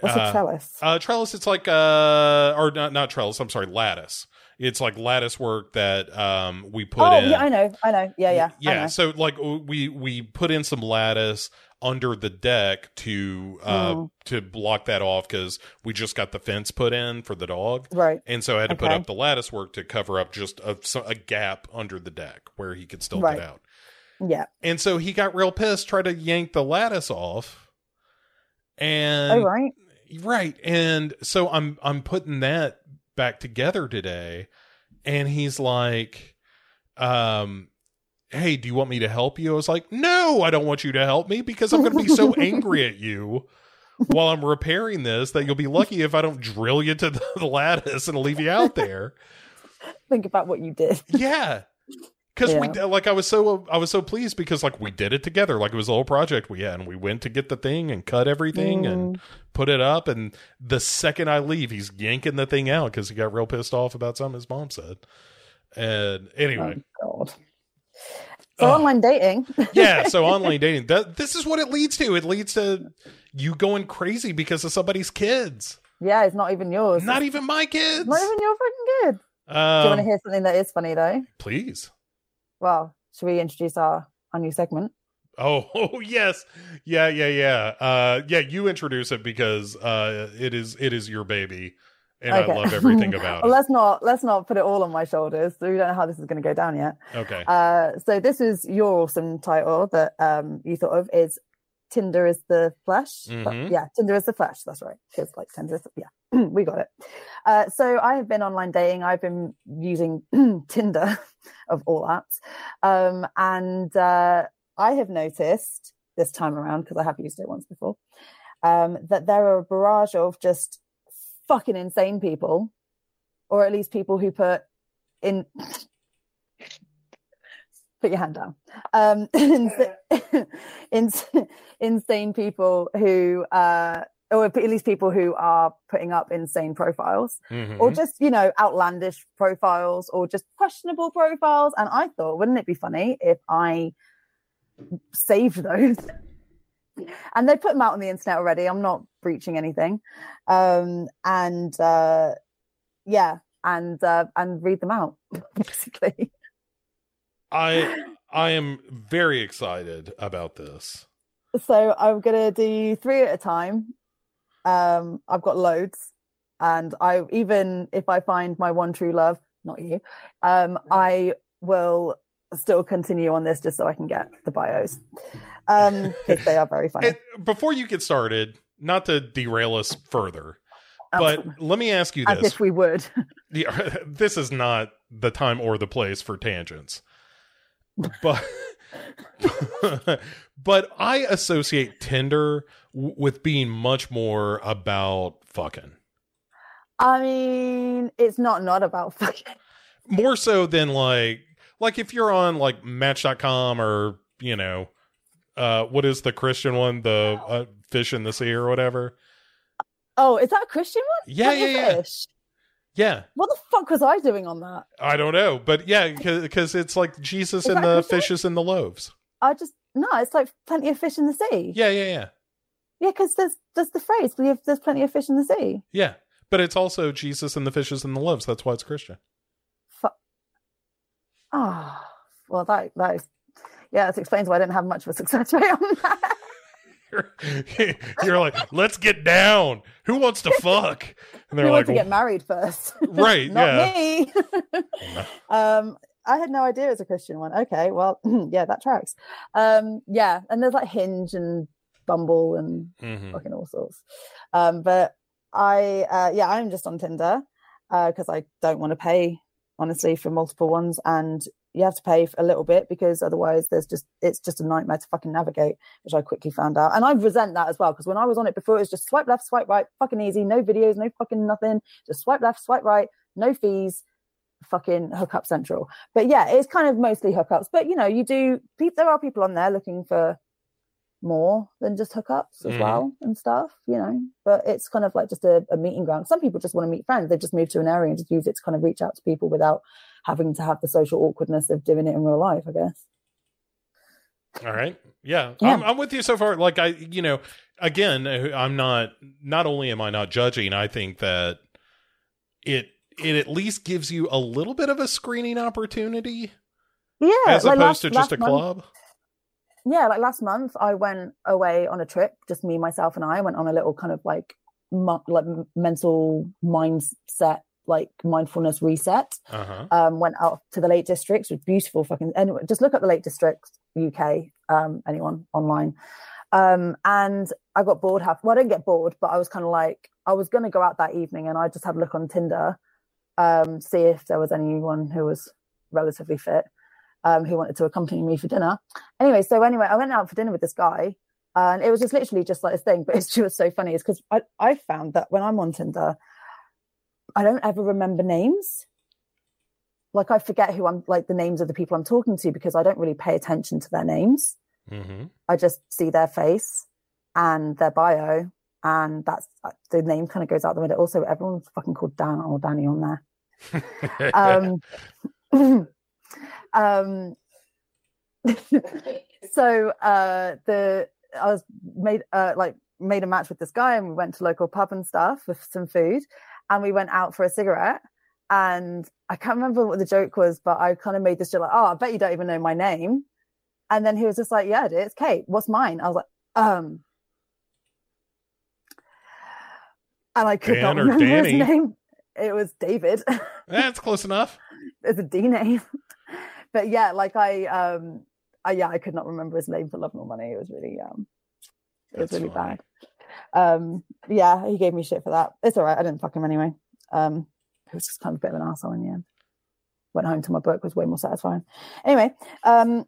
What's Uh, a trellis? Uh, trellis, it's like uh, or not not trellis. I'm sorry, lattice. It's like lattice work that um we put oh in. yeah, I know, I know. Yeah, yeah. Yeah. So like we we put in some lattice under the deck to uh Mm. to block that off because we just got the fence put in for the dog, Right. and so I had to put up the lattice work to cover up just a, a gap under the deck where he could still Right. get out. Yeah. And so he got real pissed, tried to yank the lattice off, and Oh right. Right. And so I'm I'm putting that back together today and he's like um hey, do you want me to help you? I was like, "No, I don't want you to help me because I'm going to be so angry at you while I'm repairing this that you'll be lucky if I don't drill you to the, lattice and leave you out there." Think about what you did. Yeah. Cuz we like I was so I was so pleased because like we did it together like it was a whole project we had and we went to get the thing and cut everything and Mm. put it up and the second I leave he's yanking the thing out cuz he got real pissed off about something his mom said. And anyway, Oh God. So Ugh. online dating. yeah, so online dating that this is what it leads to. It leads to you going crazy because of somebody's kids. yeah, it's not even yours. Not even my kids. Not even your fucking good. Do you want to Um, hear something that is funny though? please. Well, should we introduce our, our new segment? Oh, oh yes. Yeah, yeah, yeah. Uh yeah, you introduce it because uh it is it is your baby and I Okay. love everything about well, it. let's not let's not put it all on my shoulders. So we don't know how this is going to go down yet. Okay. Uh, so this is your awesome title that um, you thought of is Tinder is the flesh. But- Mhm. yeah, Tinder is the flesh. That's right. Because like Tinder is the, yeah, we got it. Uh, so I have been online dating. I've been using Tinder of all apps, um, and uh, I have noticed this time around because I have used it once before um, that there are a barrage of just fucking insane people, or at least people who put in put your hand down. Um, ins- ins- insane people who, uh, or at least people who are putting up insane profiles, Mhm. or just you know outlandish profiles, or just questionable profiles. And I thought, wouldn't it be funny if I saved those? And they put them out on the internet already. I'm not breaching anything, um, and uh, yeah, and uh, and read them out basically. I I am very excited about this. So I'm gonna do three at a time. Um, I've got loads, and I even if I find my one true love, not you, um, I will still continue on this just so I can get the bios, um, because they are very funny. And before you get started, not to derail us further, but let me ask you as this. if we would. Yeah, this is not the time or the place for tangents. But but I associate Tinder w- with being much more about fucking. I mean, it's not not about fucking. More so than like like if you're on like match.com or, you know, uh what is the Christian one, the uh, fish in the sea or whatever. Oh, is that a Christian one? Yeah, yeah, yeah. Fish? Yeah. What the fuck was I doing on that? I don't know, but yeah, cuz it's like Jesus and the fishes and the loaves. I just no. It's like plenty of fish in the sea. Yeah, yeah, yeah. Yeah, because there's there's the phrase. We have there's plenty of fish in the sea. Yeah, but it's also Jesus and the fishes and the loaves. That's why it's Christian. Ah, well that that is yeah. That explains why I didn't have much of a success rate on that. You're, you're like, let's get down. Who wants to fuck? And they're We like, want to get married first. right, Not me. um, I had no idea it was a Christian one. Okay, well, yeah, that tracks. Um, yeah, and there's like Hinge and Bumble and Mhm. fucking all sorts. Um, but I, uh, yeah, I'm just on Tinder because I don't want to pay honestly for multiple ones, and you have to pay a little bit because otherwise there's just it's just a nightmare to fucking navigate, which I quickly found out, and I resent that as well because when I was on it before, it was just swipe left, swipe right, fucking easy, no videos, no fucking nothing, just swipe left, swipe right, no fees. Fucking hookup central, but yeah, it's kind of mostly hookups. But you know, you do. There are people on there looking for more than just hookups as Mhm. well and stuff, you know. But it's kind of like just a, a meeting ground. Some people just want to meet friends. They just move to an area and just use it to kind of reach out to people without having to have the social awkwardness of doing it in real life, I guess. All right. Yeah. Yeah. I'm, I'm with you so far. Like, I, you know, again, I'm not, not only am I not judging, I think that it, it at least gives you a little bit of a screening opportunity Yeah. as opposed last- to just a month- club. Yeah, like last month, I went away on a trip, just me, myself, and I went on a little kind of like mo- like mental mindset, like mindfulness reset. Uh huh. um, went out to the Lake District, which beautiful fucking. Anyway, just look up the Lake District UK. Um, anyone online, Um, and I got bored. Half, well, I didn't get bored, but I was kind of like, I was going to go out that evening and I just had a look on Tinder, um, see if there was anyone who was relatively fit, um, who wanted to accompany me for dinner. Anyway, so anyway, I went out for dinner with this guy and it was just literally just like a thing, but it's just so funny is because I, I found that when I'm on Tinder, I don't ever remember names. Like I forget who I'm like the names of the people I'm talking to because I don't really pay attention to their names. hmm I just see their face and their bio, and that's the name kind of goes out the window. Also, everyone's fucking called Dan or Danny on there. Um, um, so uh, the I was made uh, like made a match with this guy, and we went to local pub and stuff with some food, and we went out for a cigarette. And I can't remember what the joke was, but I kind of made this joke like, "Oh, I bet you don't even know my name." And then he was just like, "Yeah, it is Kate. What's mine?" I was like, "Um." And I could Dan not remember his name. It was David. That's close enough. it's a D name. But yeah, like I um I yeah, I could not remember his name for love nor money. It was really um it was really bad. Um yeah, he gave me shit for that. It's all right, I didn't fuck him anyway. Um he was just kind of a bit of an asshole in the end. Went home to my book was way more satisfying. Anyway, um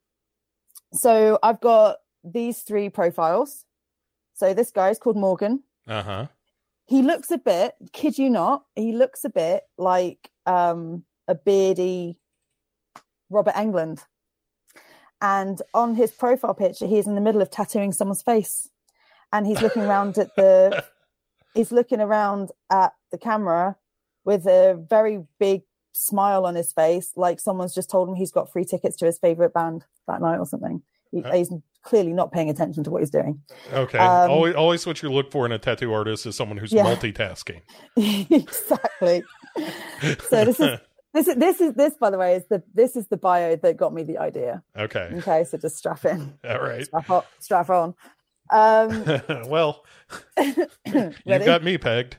so I've got these three profiles. So this guy is called Morgan Uh huh. he looks a bit kid you not he looks a bit like um a beardy robert englund and on his profile picture he's in the middle of tattooing someone's face and he's looking around at the he's looking around at the camera with a very big smile on his face like someone's just told him he's got free tickets to his favorite band that night or something he, Huh? he's clearly not paying attention to what he's doing Okay. Um, always, always what you look for in a tattoo artist is someone who's Yeah. multitasking. exactly so this is this is this is this by the way is the this is the bio that got me the idea okay. okay so just strap in All right. strap on strap on um well, you got me pegged.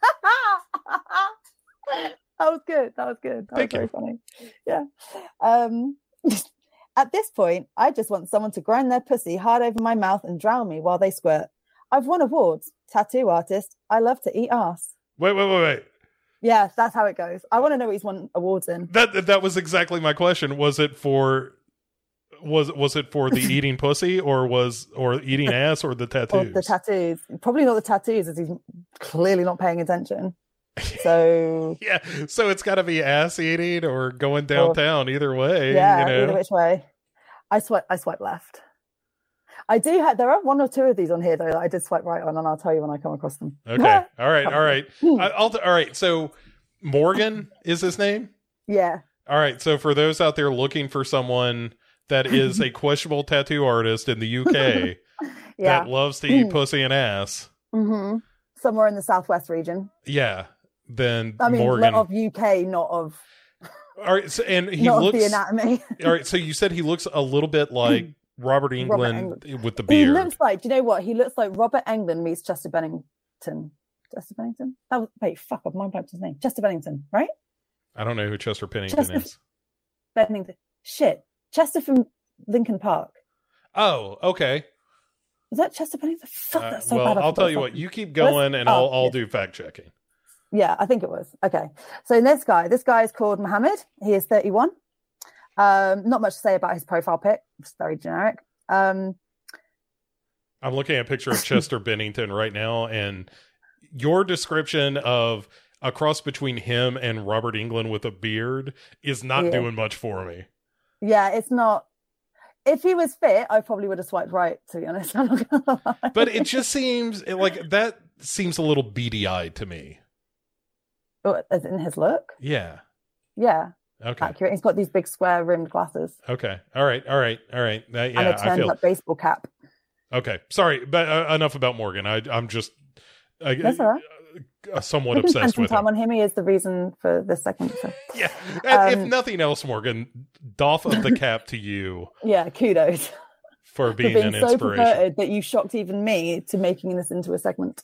that was good that was good that Thank was very you. funny yeah um at this point i just want someone to grind their pussy hard over my mouth and drown me while they squirt i've won awards tattoo artist i love to eat ass Wait, wait, wait, wait. Yeah that's how it goes i want to know what he's won awards in That that was exactly my question. Was it for was was it for the eating pussy or was or eating ass or the Or tattoos? the tattoos. Probably not the tattoos, as he's clearly not paying attention. So yeah, so it's got to be ass eating or going downtown. either way, yeah, you know. either which way. I swipe. I swipe left. I do have. There are one or two of these on here though that I did swipe right on, and I'll tell you when I come across them. Okay, all right, all right. Hmm. I'll all right. So Morgan is his name. Yeah, All right. So for those out there looking for someone that is a questionable tattoo artist in the UK yeah. that loves to eat Hmm. pussy and ass, hmm Somewhere in the southwest region. yeah, then I mean, Morgan. of UK, not of all right. So, and he looks. of the anatomy. all right. So you said he looks a little bit like Robert Englund with the beard. he looks like. Do you know what? He looks like Robert Englund meets Chester Bennington. Chester Bennington. That was wait. Fuck. I've mind blanked his name. Chester Bennington. Right. I don't know who Chester Pennington Chester- is. Bennington. Shit. Chester from Linkin Park. Oh, okay. Is that Chester Bennington? Fuck, Uh, that's so well, bad. I'll tell you what. You keep going, and oh, I'll I'll yeah. do fact checking. Yeah, I think it was. Okay. So this guy, this guy is called Mohammed. He is 31. Um, not much to say about his profile pic. It's very generic. Um, I'm looking at a picture of Chester Bennington right now, and your description of a cross between him and Robert Englund with a beard is not Yeah. doing much for me. yeah, it's not. If he was fit, I probably would have swiped right. To be honest, I'm not gonna lie. But it just seems like that seems a little beady eyed to me. Oh, as in his look. Yeah. Yeah, Okay. accurate. He's got these big square rimmed glasses Okay. All right. All right. All right. That, and yeah, a I turned feel up baseball cap. okay. Sorry, but uh, enough about Morgan. I, I'm just I, That's all right. uh, somewhat We can spend obsessed some with time him. on him. He is the reason for this second. So. Yeah. And if Um, nothing else, Morgan, doff of the cap to you Yeah, kudos. for for being, being an so inspiration. that you shocked even me to making this into a segment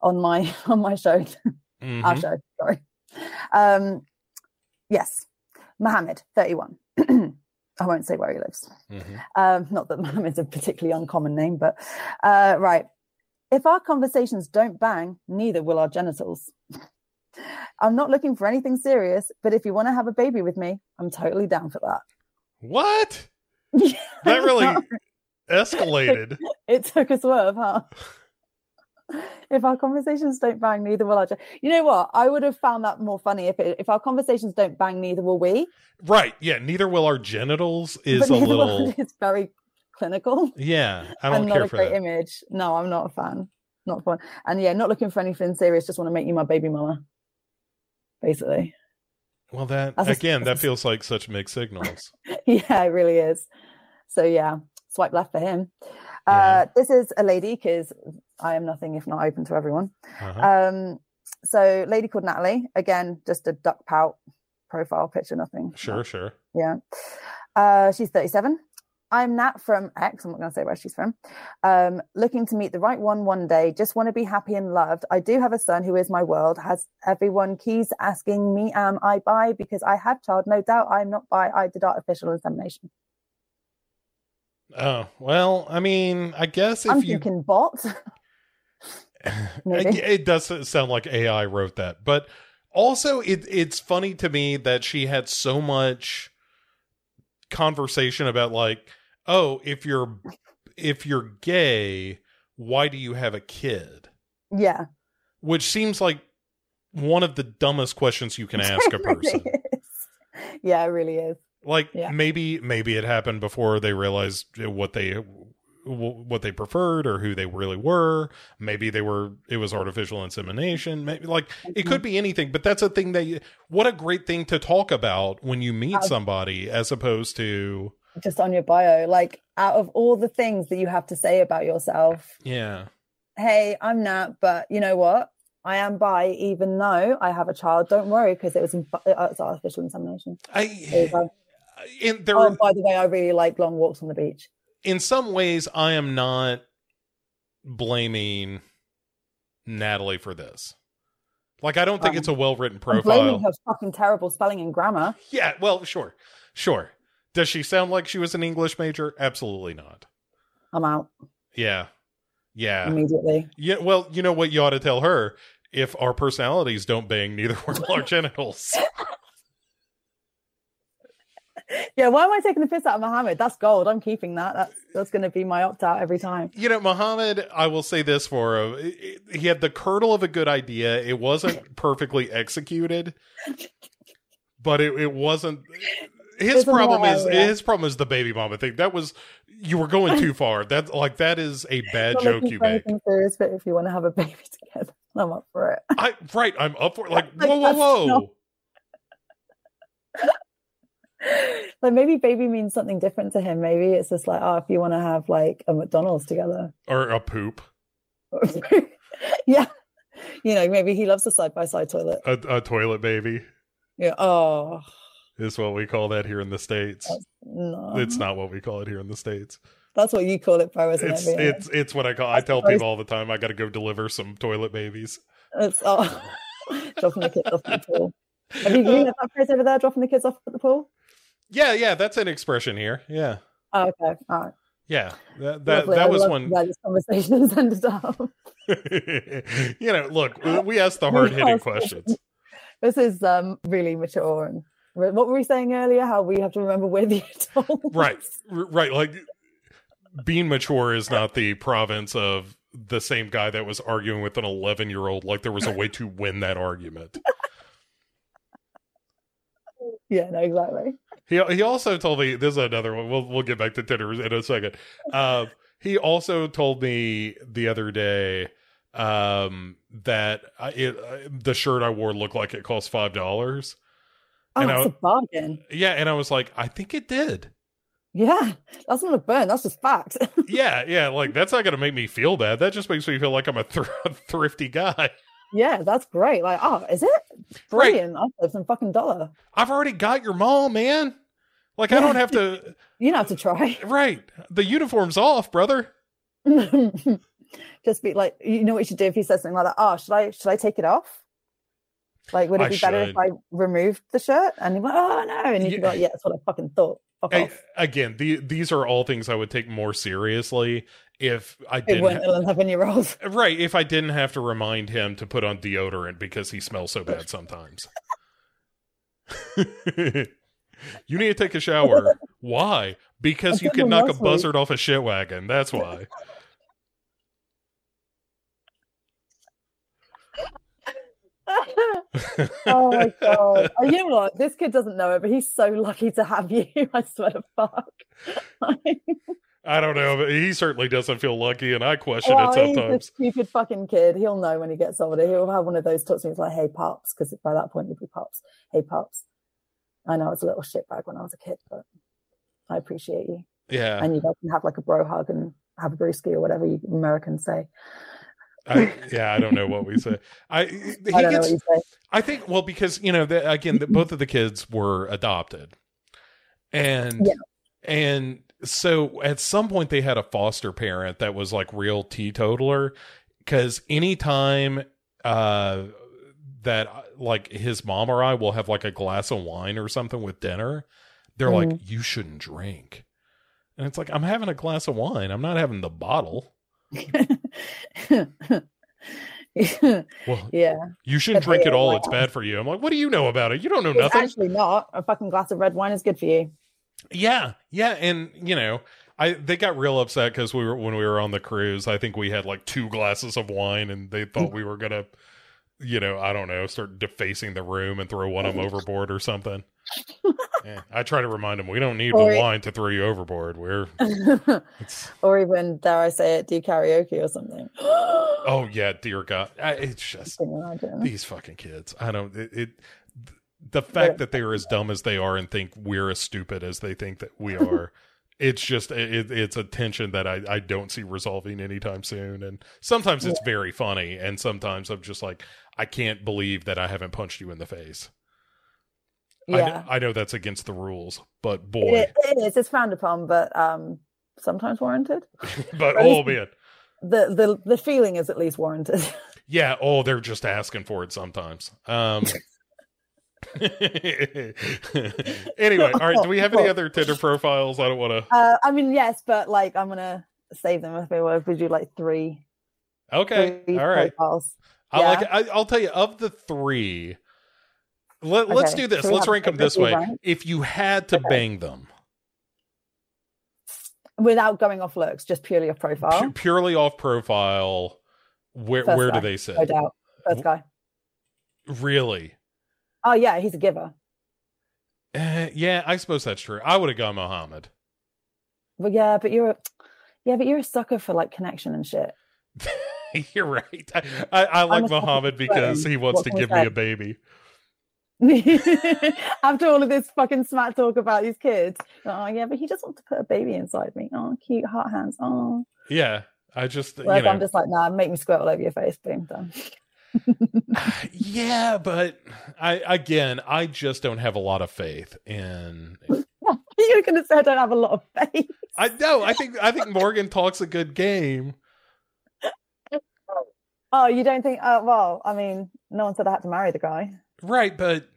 on my on my show Mhm. our show sorry um yes mohammed 31 I won't say where he lives. Mhm. Um, not that Mohammed's a particularly uncommon name, but uh, right. If our conversations don't bang, neither will our genitals. I'm not looking for anything serious, but if you want to have a baby with me, I'm totally down for that. What? That really escalated. it took a swerve, huh? If our conversations don't bang, neither will our. Gen- you know what? I would have found that more funny if it, if our conversations don't bang, neither will we. Right. Yeah. Neither will our genitals is a little. It's very clinical. Yeah. I and don't not care a for great that. image. No, I'm not a fan. Not fun. And yeah, not looking for anything serious. Just want to make you my baby mama. Basically, Well, that That's a- again, that feels like such mixed signals. yeah, it really is. So yeah, swipe left for him. Uh, this is a lady because I am nothing if not open to everyone. Uh-huh. Um, so lady called Natalie. Again, just a duck pout profile picture, nothing. Sure, sure. Yeah. Uh, she's 37. I'm Nat from X. I'm not going to say where she's from. Um, looking to meet the right one one day. Just want to be happy and loved. I do have a son who is my world. Has everyone keys asking me, am I bi? Because I have child. No doubt I'm not bi. I did artificial insemination. Oh, well, I mean, I guess if I'm you can bot. maybe. it does sound like AI wrote that, but also it it's funny to me that she had so much conversation about like, oh, if you're if you're gay, why do you have a kid? yeah. Which seems like one of the dumbest questions you can ask a It really person. Yeah, it really is. Like Yeah. maybe maybe it happened before they realized what they what they preferred or who they really were. Maybe they were it was artificial insemination. Maybe like it could be anything, but that's a thing that you, what a great thing to talk about when you meet somebody as opposed to Just on your bio, like out of all the things that you have to say about yourself, yeah. hey, I'm Nat, but you know what? I am bi, even though I have a child. Don't worry, because it was in, uh, it's artificial insemination. I. in there Oh, by the way, I really like long walks on the beach. in some ways I am not blaming Natalie for this. Like I don't think Um, it's a well-written I'm profile. blaming her fucking terrible spelling and grammar. Yeah, well, sure. Sure. Does she sound like she was an English major? Absolutely not. I'm out Yeah. Yeah. immediately. Yeah, well, you know what you ought to tell her? If our personalities don't bang, neither will our genitals. Yeah, why am I taking the piss out of Mohammed? That's gold. I'm keeping that. That's that's going to be my opt out every time. You know, Muhammad, I will say this for him. He had the kernel of a good idea. It wasn't perfectly executed, but it, it wasn't. His problem is his problem is the baby mama thing. That was you were going too far. That like that is a bad joke you make. serious, but if you want to have a baby together, I'm up for it. I right, I'm up for it. Like Like, whoa, whoa, whoa. like maybe baby means something different to him. Maybe it's just like, oh, if you want to have like a McDonald's together. Or a poop, yeah. You know, maybe he loves the side by side toilet. a, a toilet baby Yeah. Oh is what we call that here in the states. no. It's not what we call it here in the states. That's what you call it, Pro, isn't It's it? It's it's what I call. I tell people all the time. I got to go deliver some toilet babies. It's oh, dropping the kids off at the pool. Have you, you uh, know that phrase over there, dropping the kids off at the pool? Yeah, yeah, that's an expression here. Yeah, Oh, okay. All right. yeah. That that, Lovely. That was one. Where this conversation has ended up. you know, look, we asked the hard hitting questions. This is um really mature and what were we saying earlier? How we have to remember we're the adults. Right, right. Like being mature is not the province of the same guy that was arguing with an 11 year old. Like there was a way to win that argument. Yeah, no, exactly. He he also told me this is another one. We'll we'll get back to Tinder in a second. Uh, he also told me the other day um, that I, it, uh, the shirt I wore looked like it cost five dollars. Oh, And that's I- a bargain. Yeah, and I was like, I think it did. Yeah, that's not a burn. That's just fact. Yeah, yeah, like that's not gonna make me feel bad. That just makes me feel like I'm a thr thrifty guy. Yeah, that's great. Like, oh, is it Right. brilliant? I'll save some fucking dollar. I've already got your mom, man. Like I don't have to. You don't have to try. Right, the uniform's off, brother. just be like, you know what you should do if he says something like that. Oh, should I should I take it off? Like, would it I be better if I removed the shirt? And you're like, oh no, and you can Yeah. go, yeah, that's what I fucking thought. Off. again, the, these are all things I would take more seriously if I didn't. weren't ha- eleven year olds. right, if I didn't have to remind him to put on deodorant because he smells so bad sometimes. you need to take a shower. Why? Because I you could knock a week. buzzard off a shit wagon. That's why. Oh my god! Oh, you know what? This kid doesn't know it, but he's so lucky to have you. I swear to fuck. I don't know, but he certainly doesn't feel lucky, and I question well, it oh, he's a sometimes. stupid fucking kid. He'll know when he gets older. He'll have one of those talks to me. He's like, "Hey, pops," because by that point you'll be pops. Hey, pops. I know it's a little shitbag when I was a kid, but I appreciate you. Yeah, And you guys can have like a bro hug and have a brewski or whatever you Americans say. I, yeah. I don't know what we say. I he I don't know gets what you say. I think well because you know the, again the, both of the kids were adopted, and Yeah. and so at some point they had a foster parent that was like real teetotaler because anytime uh that like his mom or I will have like a glass of wine or something with dinner, they're like you shouldn't drink, and it's like I'm having a glass of wine, I'm not having the bottle. Well, yeah. you shouldn't But drink it all. like- It's uh, bad for you. I'm like, what do you know about it? You don't know It's nothing. actually not. A fucking glass of red wine is good for you. Yeah, yeah, and you know, I they got real upset because we were when we were on the cruise. I think we had like two glasses of wine, and they thought mm. we were gonna, you know, I don't know, start defacing the room and throw one of them overboard or something. yeah, I try to remind them we don't need Or- the wine to throw you overboard. We're or even, dare I say it, do karaoke or something. oh yeah, dear God, I, it's just these fucking kids. I don't it. it the fact that they're as dumb as they are and think we're as stupid as they think that we are it's just it, it's a tension that I, I don't see resolving anytime soon and sometimes it's very funny and sometimes i'm just like i can't believe that i haven't punched you in the face I, Yeah. know, I know that's against the rules but boy It, it is. It's frowned upon, but um, sometimes warranted. but oh man The the the feeling is at least warranted. yeah oh they're just asking for it sometimes um anyway all right do we have any other tinder profiles i don't want to Uh, I mean, yes, but like I'm gonna save them if we were. We do like three, okay three all right profiles. I Yeah. like it. I, I'll tell you of the three. Let, Let's do this. So Let's rank them this way. rank? If you had to Okay. bang them without going off looks, just purely off profile. pu- purely off profile, where First where do they sit? No doubt, first guy. Really? Oh yeah, he's a giver. Uh, yeah, I suppose that's true. I would have gone Mohammed. But yeah, but you're, a, yeah, but you're a sucker for like connection and shit. You're right. I, I, like Muhammad because he wants to give me a baby. After all of this fucking smack talk about these kids, oh yeah, but he just wants to put a baby inside me. Oh, cute heart hands. Oh, Yeah, I just know. I'm just like, nah, make me squirt all over your face. Boom, done. yeah, but I again, I just don't have a lot of faith in You're gonna say I don't have a lot of faith. I know. I think I think Morgan talks a good game. Oh, you don't think? Uh, well, I mean, no one said I had to marry the guy. Right, but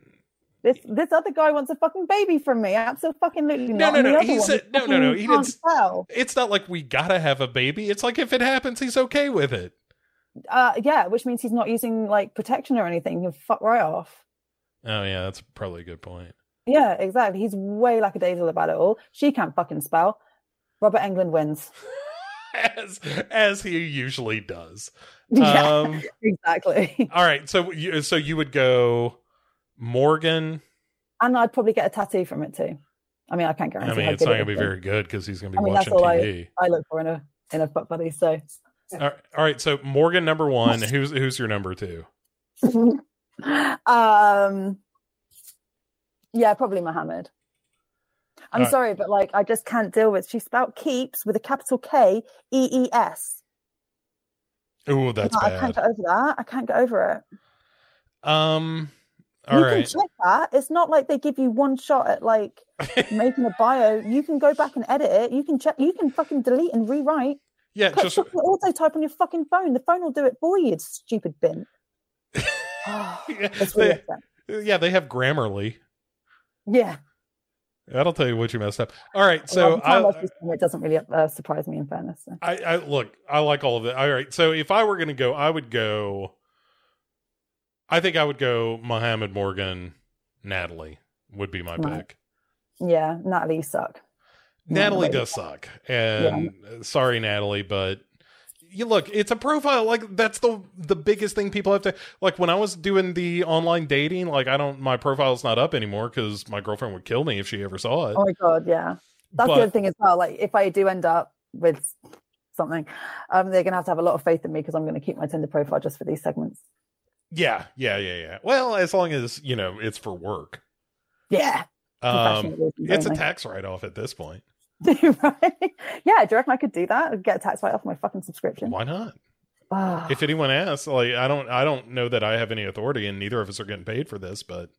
This this other guy wants a fucking baby from me. Absolutely No, not. no, no, other he said- no, no, no, he didn't- tell. it's not like we gotta have a baby. It's like if it happens, he's okay with it. Uh, yeah, which means he's not using like protection or anything. He'll fuck right off. Oh yeah, that's probably a good point. Yeah, exactly. He's way lackadaisical about it all. She can't fucking spell. Robert Englund wins. As as he usually does. yeah, Um exactly. all right, so you so you would go Morgan. And I'd probably get a tattoo from it too. I mean, I can't I guarantee. mean, how it's not gonna be very good because he's gonna be I mean, that's watching all TV. I look for in a in a fuck buddy. So, All right, all right, so Morgan number one. Who's who's your number two? um, yeah, probably Mohammed. I'm Uh, sorry, but like, I just can't deal with. She spelled keeps with a capital K E E S. Oh, that's No, I can't get over that. I can't get over it. Um, all you right. can check that. It's not like they give you one shot at like making a bio. You can go back and edit it. You can check. You can fucking delete and rewrite. yeah, Put just auto type on your fucking phone. The phone will do it for you. Stupid bin. It's really they, yeah, they have Grammarly. Yeah. That'll tell you what you messed up. All right, so I, I've used them, it doesn't really uh, surprise me in fairness. So. I, I look, I like all of it. All right, so if I were going to go, I would go. I think I would go Mohammed Morgan, Natalie would be my Right. pick. Yeah, Natalie, suck. Natalie Natalie. does suck, and uh, sorry, Natalie, but you look, it's a profile. Like that's the the biggest thing people have to like. When I was doing the online dating, like I don't, my profile's not up anymore because my girlfriend would kill me if she ever saw it. Oh my god, yeah. That's But- the other thing as well. Like if I do end up with something, um, they're gonna have to have a lot of faith in me because I'm gonna keep my Tinder profile just for these segments. Yeah, yeah, yeah, yeah. Well, as long as you know it's for work. Yeah. Um, it's a tax write off at this point. right? Yeah, do you reckon I could do that? Get a tax write off my fucking subscription? Why not? Ah, If anyone asks, like I don't, I don't know that I have any authority, and neither of us are getting paid for this, but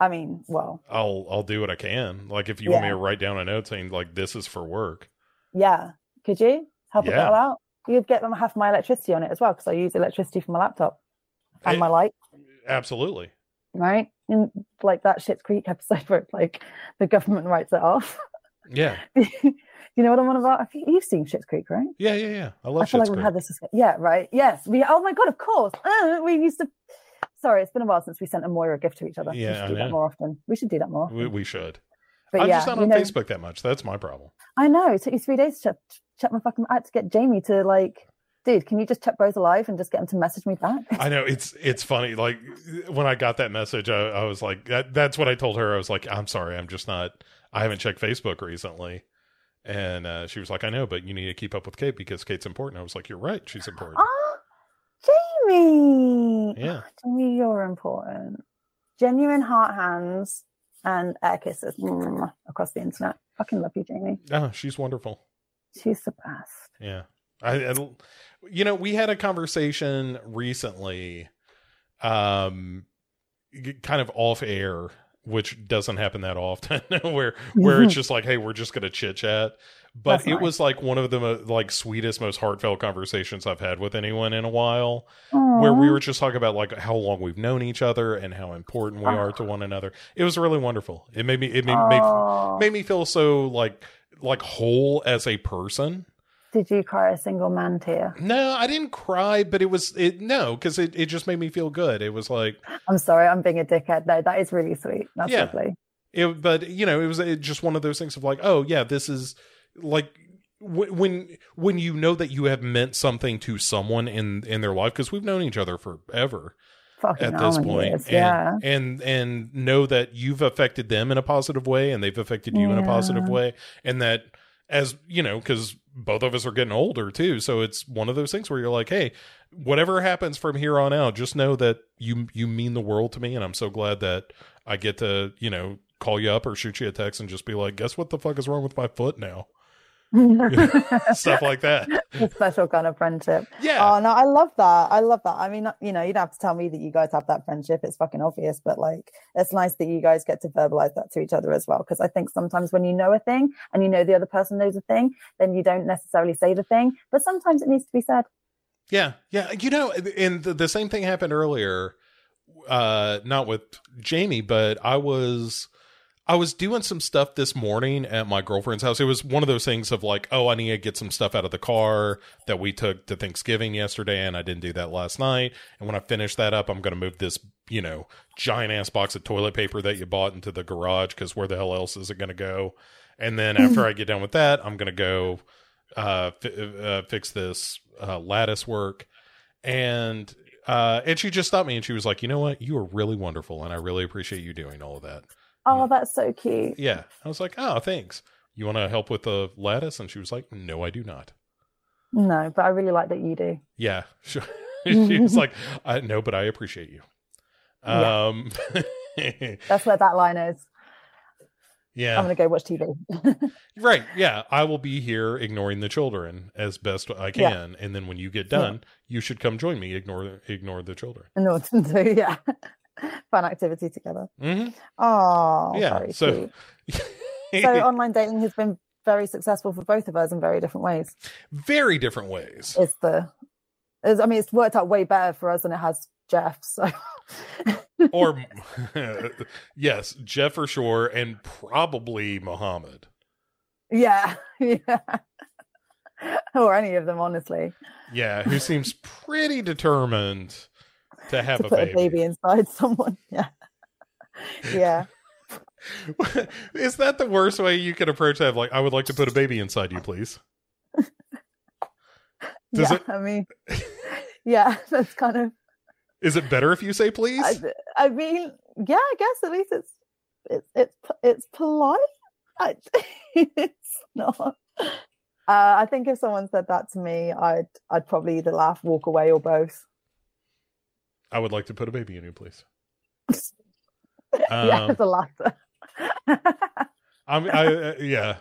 I mean, well, I'll, I'll do what I can. Like if you want me to write down a note saying like this is for work. yeah. Could you help a Yeah. girl out? You'd get them half my electricity on it as well because I use electricity from my laptop and Eh, my light. Absolutely. right? In like that Schitt's Creek episode where it's like the government writes it off. Yeah. you know what I'm on about? Have you- You've seen Schitt's Creek, right? Yeah. Yeah. Yeah. I I love feel like we've Creek. had this. Yeah, right. Yes. We. Oh my god, of course. Uh, we used to. Sorry, it's been a while since we sent a Moira gift to each other. Yeah, we should I do know. that more often. We should do that more. We, we should. but I'm yeah, just not on know, Facebook that much. That's my problem. I know. It took you three days to check, check my fucking. I had to get Jamie to like, dude, can you just check Bro's alive and just get him to message me back? I know it's it's funny. Like when I got that message, I, I was like, that, "That's what I told her." I was like, "I'm sorry, I'm just not. I haven't checked Facebook recently." And uh, she was like, "I know, but you need to keep up with Kate because Kate's important." I was like, "You're right. She's important." Ah, Jamie. Yeah. Jamie, you're important. Genuine heart hands and air kisses mm, across the internet. Fucking love you, Jamie. Oh, she's wonderful. She's the best. Yeah. I, I you know, we had a conversation recently um kind of off air which doesn't happen that often where where it's mm-hmm. just like hey we're just going to chit chat. But That's it nice. was like one of the mo- like sweetest most heartfelt conversations I've had with anyone in a while Aw. where we were just talking about like how long we've known each other and how important we are to ah. one another. It was really wonderful. It made me it made, made, made me feel so like like whole as a person Did you cry a single man tear? no, I didn't cry, but it was it no, because it, it just made me feel good. It was like I'm sorry, I'm being a dickhead. No, that is really sweet. That's Yeah. lovely. it, but you know, it was it, just one of those things of like, oh yeah, this is like when when you know that you have meant something to someone in in their life because we've known each other forever Fucking at this point, years, and, yeah. and and know that you've affected them in a positive way and they've affected you in a positive way, and that as you know, because both of us are getting older too, so it's one of those things where you're like, hey, whatever happens from here on out, just know that you you mean the world to me, and I'm so glad that I get to you know call you up or shoot you a text and just be like, guess what the fuck is wrong with my foot now, stuff like that. a special kind of friendship. Yeah, Oh no, I love that. I love that. I mean, you know, you don't have to tell me that you guys have that friendship. It's fucking obvious, but like, it's nice that you guys get to verbalize that to each other as well. Because I think sometimes when you know a thing and you know the other person knows a thing, then you don't necessarily say the thing. But sometimes it needs to be said. Yeah, yeah. You know, and the, the same thing happened earlier. Uh, not with Jamie, but I was I was doing some stuff this morning at my girlfriend's house. It was one of those things of like, oh, I need to get some stuff out of the car that we took to Thanksgiving yesterday, and I didn't do that last night. And when I finish that up, I'm going to move this, you know, giant ass box of toilet paper that you bought into the garage because where the hell else is it going to go? And then after I get done with that, I'm going to go uh, fi- uh, fix this uh, lattice work. And uh, and she just stopped me and she was like, you know what, you are really wonderful, and I really appreciate you doing all of that. Oh, that's so cute. Yeah. I was like, oh, thanks. You want to help with the lattice? And she was like, no, I do not. No, but I really like that you do. Yeah. She, she was like, I, no, but I appreciate you. Yeah. Um, That's where that line is. yeah. I'm gonna go watch TV. Right. Yeah. I will be here ignoring the children as best I can. And then when you get done, you should come join me. Ignore, ignore the children. order yeah, fun activity together. hmm Oh, Yeah, very so-. So online dating has been very successful for both of us in very different ways. very different ways. It's the, it's, I mean, it's worked out way better for us than it has Jeff. So or yes, Jeff for sure, and probably Muhammad. Yeah, yeah. or any of them, honestly. Yeah, who seems pretty determined to have to a baby. a baby inside someone. Yeah. Yeah. Is that the worst way you could approach that? Like, I would like to put a baby inside you, please. Does yeah. it- I mean, yeah, that's kind of. Is it better if you say please? I, I mean, yeah, I guess at least it's it's it's it's polite. I, it's not. Uh, I think if someone said that to me, I'd I'd probably either laugh, walk away, or both. I would like to put a baby in you, please. yeah, Um, it's a laughter. I'm, I, uh, yeah,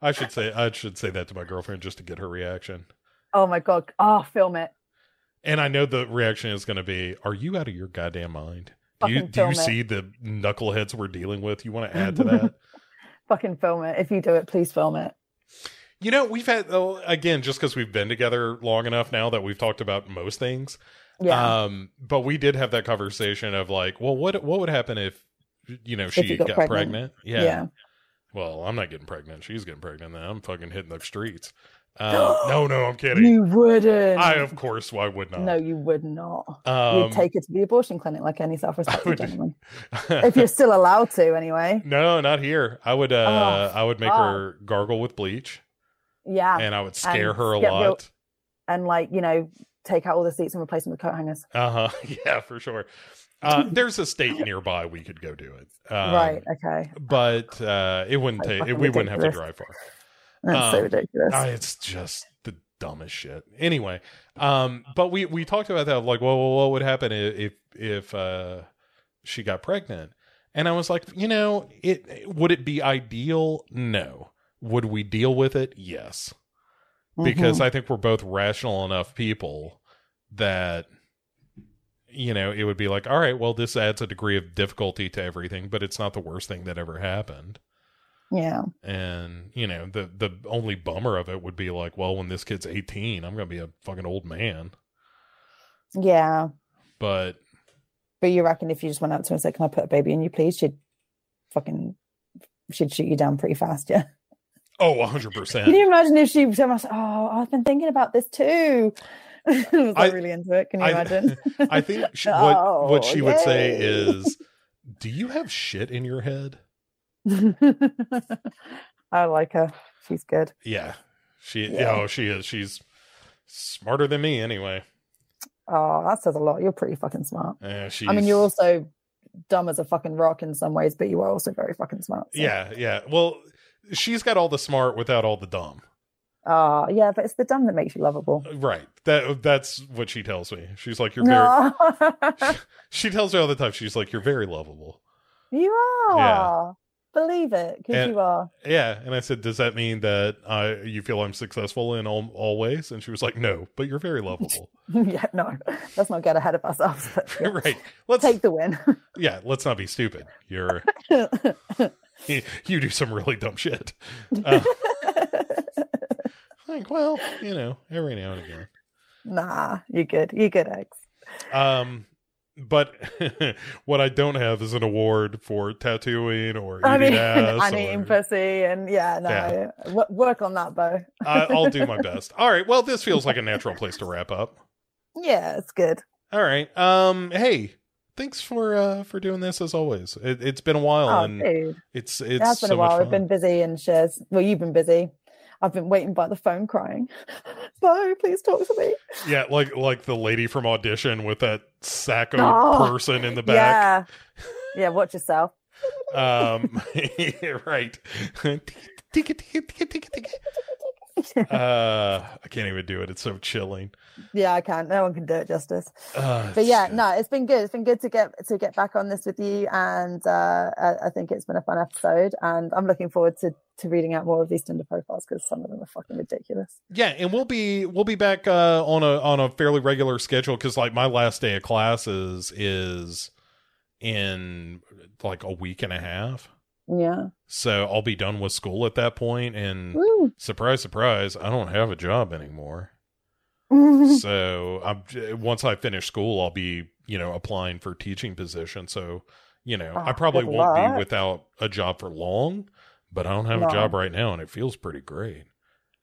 I should say I should say that to my girlfriend just to get her reaction. oh my god! Oh, film it. And I know the reaction is going to be, "Are you out of your goddamn mind? Do you do you it. see the knuckleheads we're dealing with? You want to add to that?" Fucking film it. If you do it, please film it. You know, we've had oh, again just because we've been together long enough now that we've talked about most things. Yeah. Um, but we did have that conversation of like, well, what what would happen if you know she you got, got pregnant? pregnant. Yeah. yeah. Well, I'm not getting pregnant. She's getting pregnant. Then I'm fucking hitting the streets. Um, no, no, I'm kidding. You wouldn't. I of course, why would not? No, you would not. um, You'd take her to the abortion clinic like any self-respecting gentleman. if you're still allowed to, anyway. no, not here. I would uh Oh, I would make fuck. her gargle with bleach Yeah, and I would scare And her a get real- lot. and like you know, take out all the seats and replace them with coat hangers. Uh-huh. Yeah, for sure. Uh there's a state nearby we could go do it. Um, right. Okay. But uh it wouldn't take fucking we wouldn't have to drive far. That's so um, ridiculous. Ah, it's just the dumbest shit. Anyway, um, but we we talked about that. Like, well, well, what would happen if if uh, she got pregnant? And I was like, you know, it would it be ideal? No. Would we deal with it? Yes, because Mhm. I think we're both rational enough people that you know it would be like, all right, well, this adds a degree of difficulty to everything, but it's not the worst thing that ever happened yeah. and you know the the only bummer of it would be like well when this kid's 18 i'm gonna be a fucking old man Yeah. but But you reckon if you just went up to her and said, "Can I put a baby in you, please?" She'd fucking she'd shoot you down pretty fast. Yeah. Oh Can 100% Can you imagine if she us, "Oh, I've been thinking about this too." I was I- really into it. Can you I- imagine? i think she, what what Oh, she would say oh, is do you have shit in your head I like her. She's good. yeah she Yeah. oh she is she's smarter than me anyway Oh, that says a lot. You're pretty fucking smart. she's, I mean, you're also dumb as a fucking rock in some ways, but you are also very fucking smart. so- yeah yeah well she's got all the smart without all the dumb Ah, yeah, but it's the dumb that makes you lovable. right that that's what she tells me she's like you're very No, she tells me all the time she's like you're very lovable you are. Yeah. Believe it, because you are. Yeah, and I said, "Does that mean that I you feel I'm successful in all, all ways?" And she was like, "No, but you're very lovable." yeah, no, let's not get ahead of ourselves. Yeah. right? Let's Take the win. yeah, let's not be stupid. You're you do some really dumb shit. Uh, like, well, you know, every now and again. nah, you good. You good, X. Um, but what I don't have is an award for tattooing or I mean, ass. or- pussy, and yeah, no, Yeah. wo- work on that, Bo. I, I'll do my best. All right. Well, this feels like a natural place to wrap up. Yeah, it's good. All right. Um. Hey, thanks for uh for doing this as always. It, it's been a while, Oh, and dude, it's it it's has been so a while. We've been busy and shares. Well, you've been busy. I've been waiting by the phone, crying. Bo, please talk to me. Yeah, like like the lady from audition with that sacco Oh, person in the back. Yeah, yeah. Watch yourself. Um. right. uh, I can't even do it. It's so chilling. Yeah, I can't. No one can do it justice. Uh, But yeah, no, it's been good. It's been good to get to get back on this with you, and uh, I, I think it's been a fun episode. And I'm looking forward to to reading out more of these Tinder profiles because some of them are fucking ridiculous. Yeah, and we'll be we'll be back uh, on a on a fairly regular schedule because like my last day of classes is in like a week and a half. Yeah. So I'll be done with school at that point, and Woo. surprise, surprise, I don't have a job anymore. so I'm once I finish school, I'll be you know applying for teaching position. So you know, ah, I Oh, probably won't luck. be without a job for long, but I don't have No. a job right now, and it feels pretty great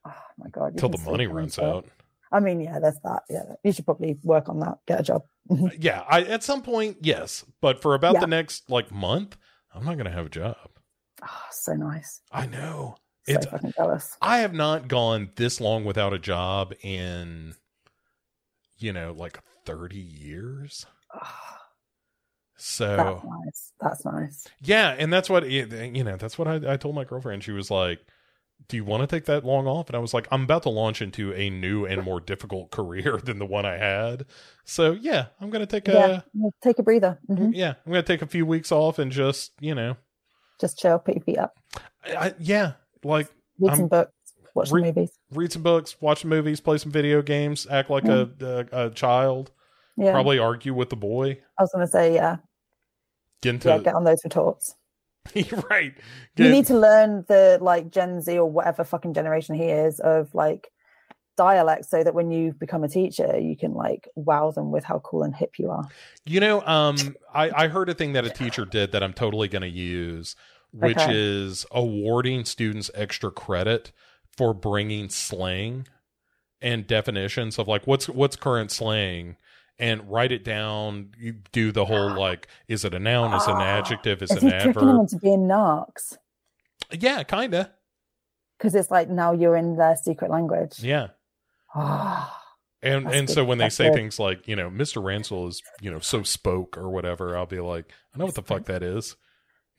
oh my god! till the money runs out. I mean, yeah, that's that. Yeah, you should probably work on that. Get a job. Uh, yeah, I at some point, yes, but for about Yeah. the next like month, I'm not gonna have a job. Oh, so nice. I know. So It's fucking jealous. I have not gone this long without a job in you know, like 30 years. Oh, So that's nice. That's nice. Yeah, and that's what you know. That's what I, I told my girlfriend. She was like, "Do you want to take that long off?" And I was like, "I'm about to launch into a new and more difficult career than the one I had. So yeah, I'm gonna take a yeah, yeah, take a breather. hmm yeah, I'm gonna take a few weeks off and just you know, Just chill, put your feet up, I, I- yeah, like read I'm- some books, watch some movies. read some books, watch some movies, play some video games, act like a, a a child, Yeah, probably argue with the boy, I was gonna say yeah, get into yeah. Get on those retorts. right. You need to learn the like Gen Z or whatever fucking generation he is of like dialect, so that when you become a teacher, you can like wow them with how cool and hip you are. You know, um, I, I heard a thing that a teacher did that I'm totally going to use, which Okay. is awarding students extra credit for bringing slang and definitions of like what's what's current slang and write it down. You do the whole like, is it a noun? Is it an Ah, adjective? Is it an tricking them adverb? into being narcs? Yeah, kinda. Because it's like now you're in their secret language. Yeah. Ah, And That's and good. so when they That's say good. things like, you know, Mr. Ransel is, you know, so spoke or whatever, I'll be like, I know what the fuck that is.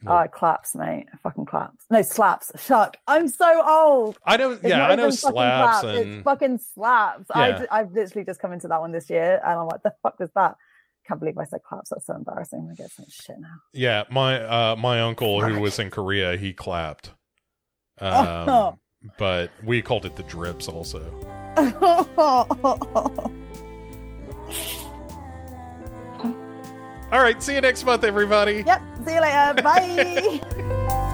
Oh, it claps, mate. It fucking claps. No, slaps. Shuck. I'm so old. I know, It's yeah, I know slaps claps, and It's fucking slaps. Yeah. I, I've literally just come into that one this year, and I'm like, the fuck was that? Can't believe I said claps. That's so embarrassing. I'm gonna get some shit now. Yeah, my uh my uncle who was in Korea, he clapped. Um, but we called it the drips also. All right, see you next month everybody. yep. See you later. Bye.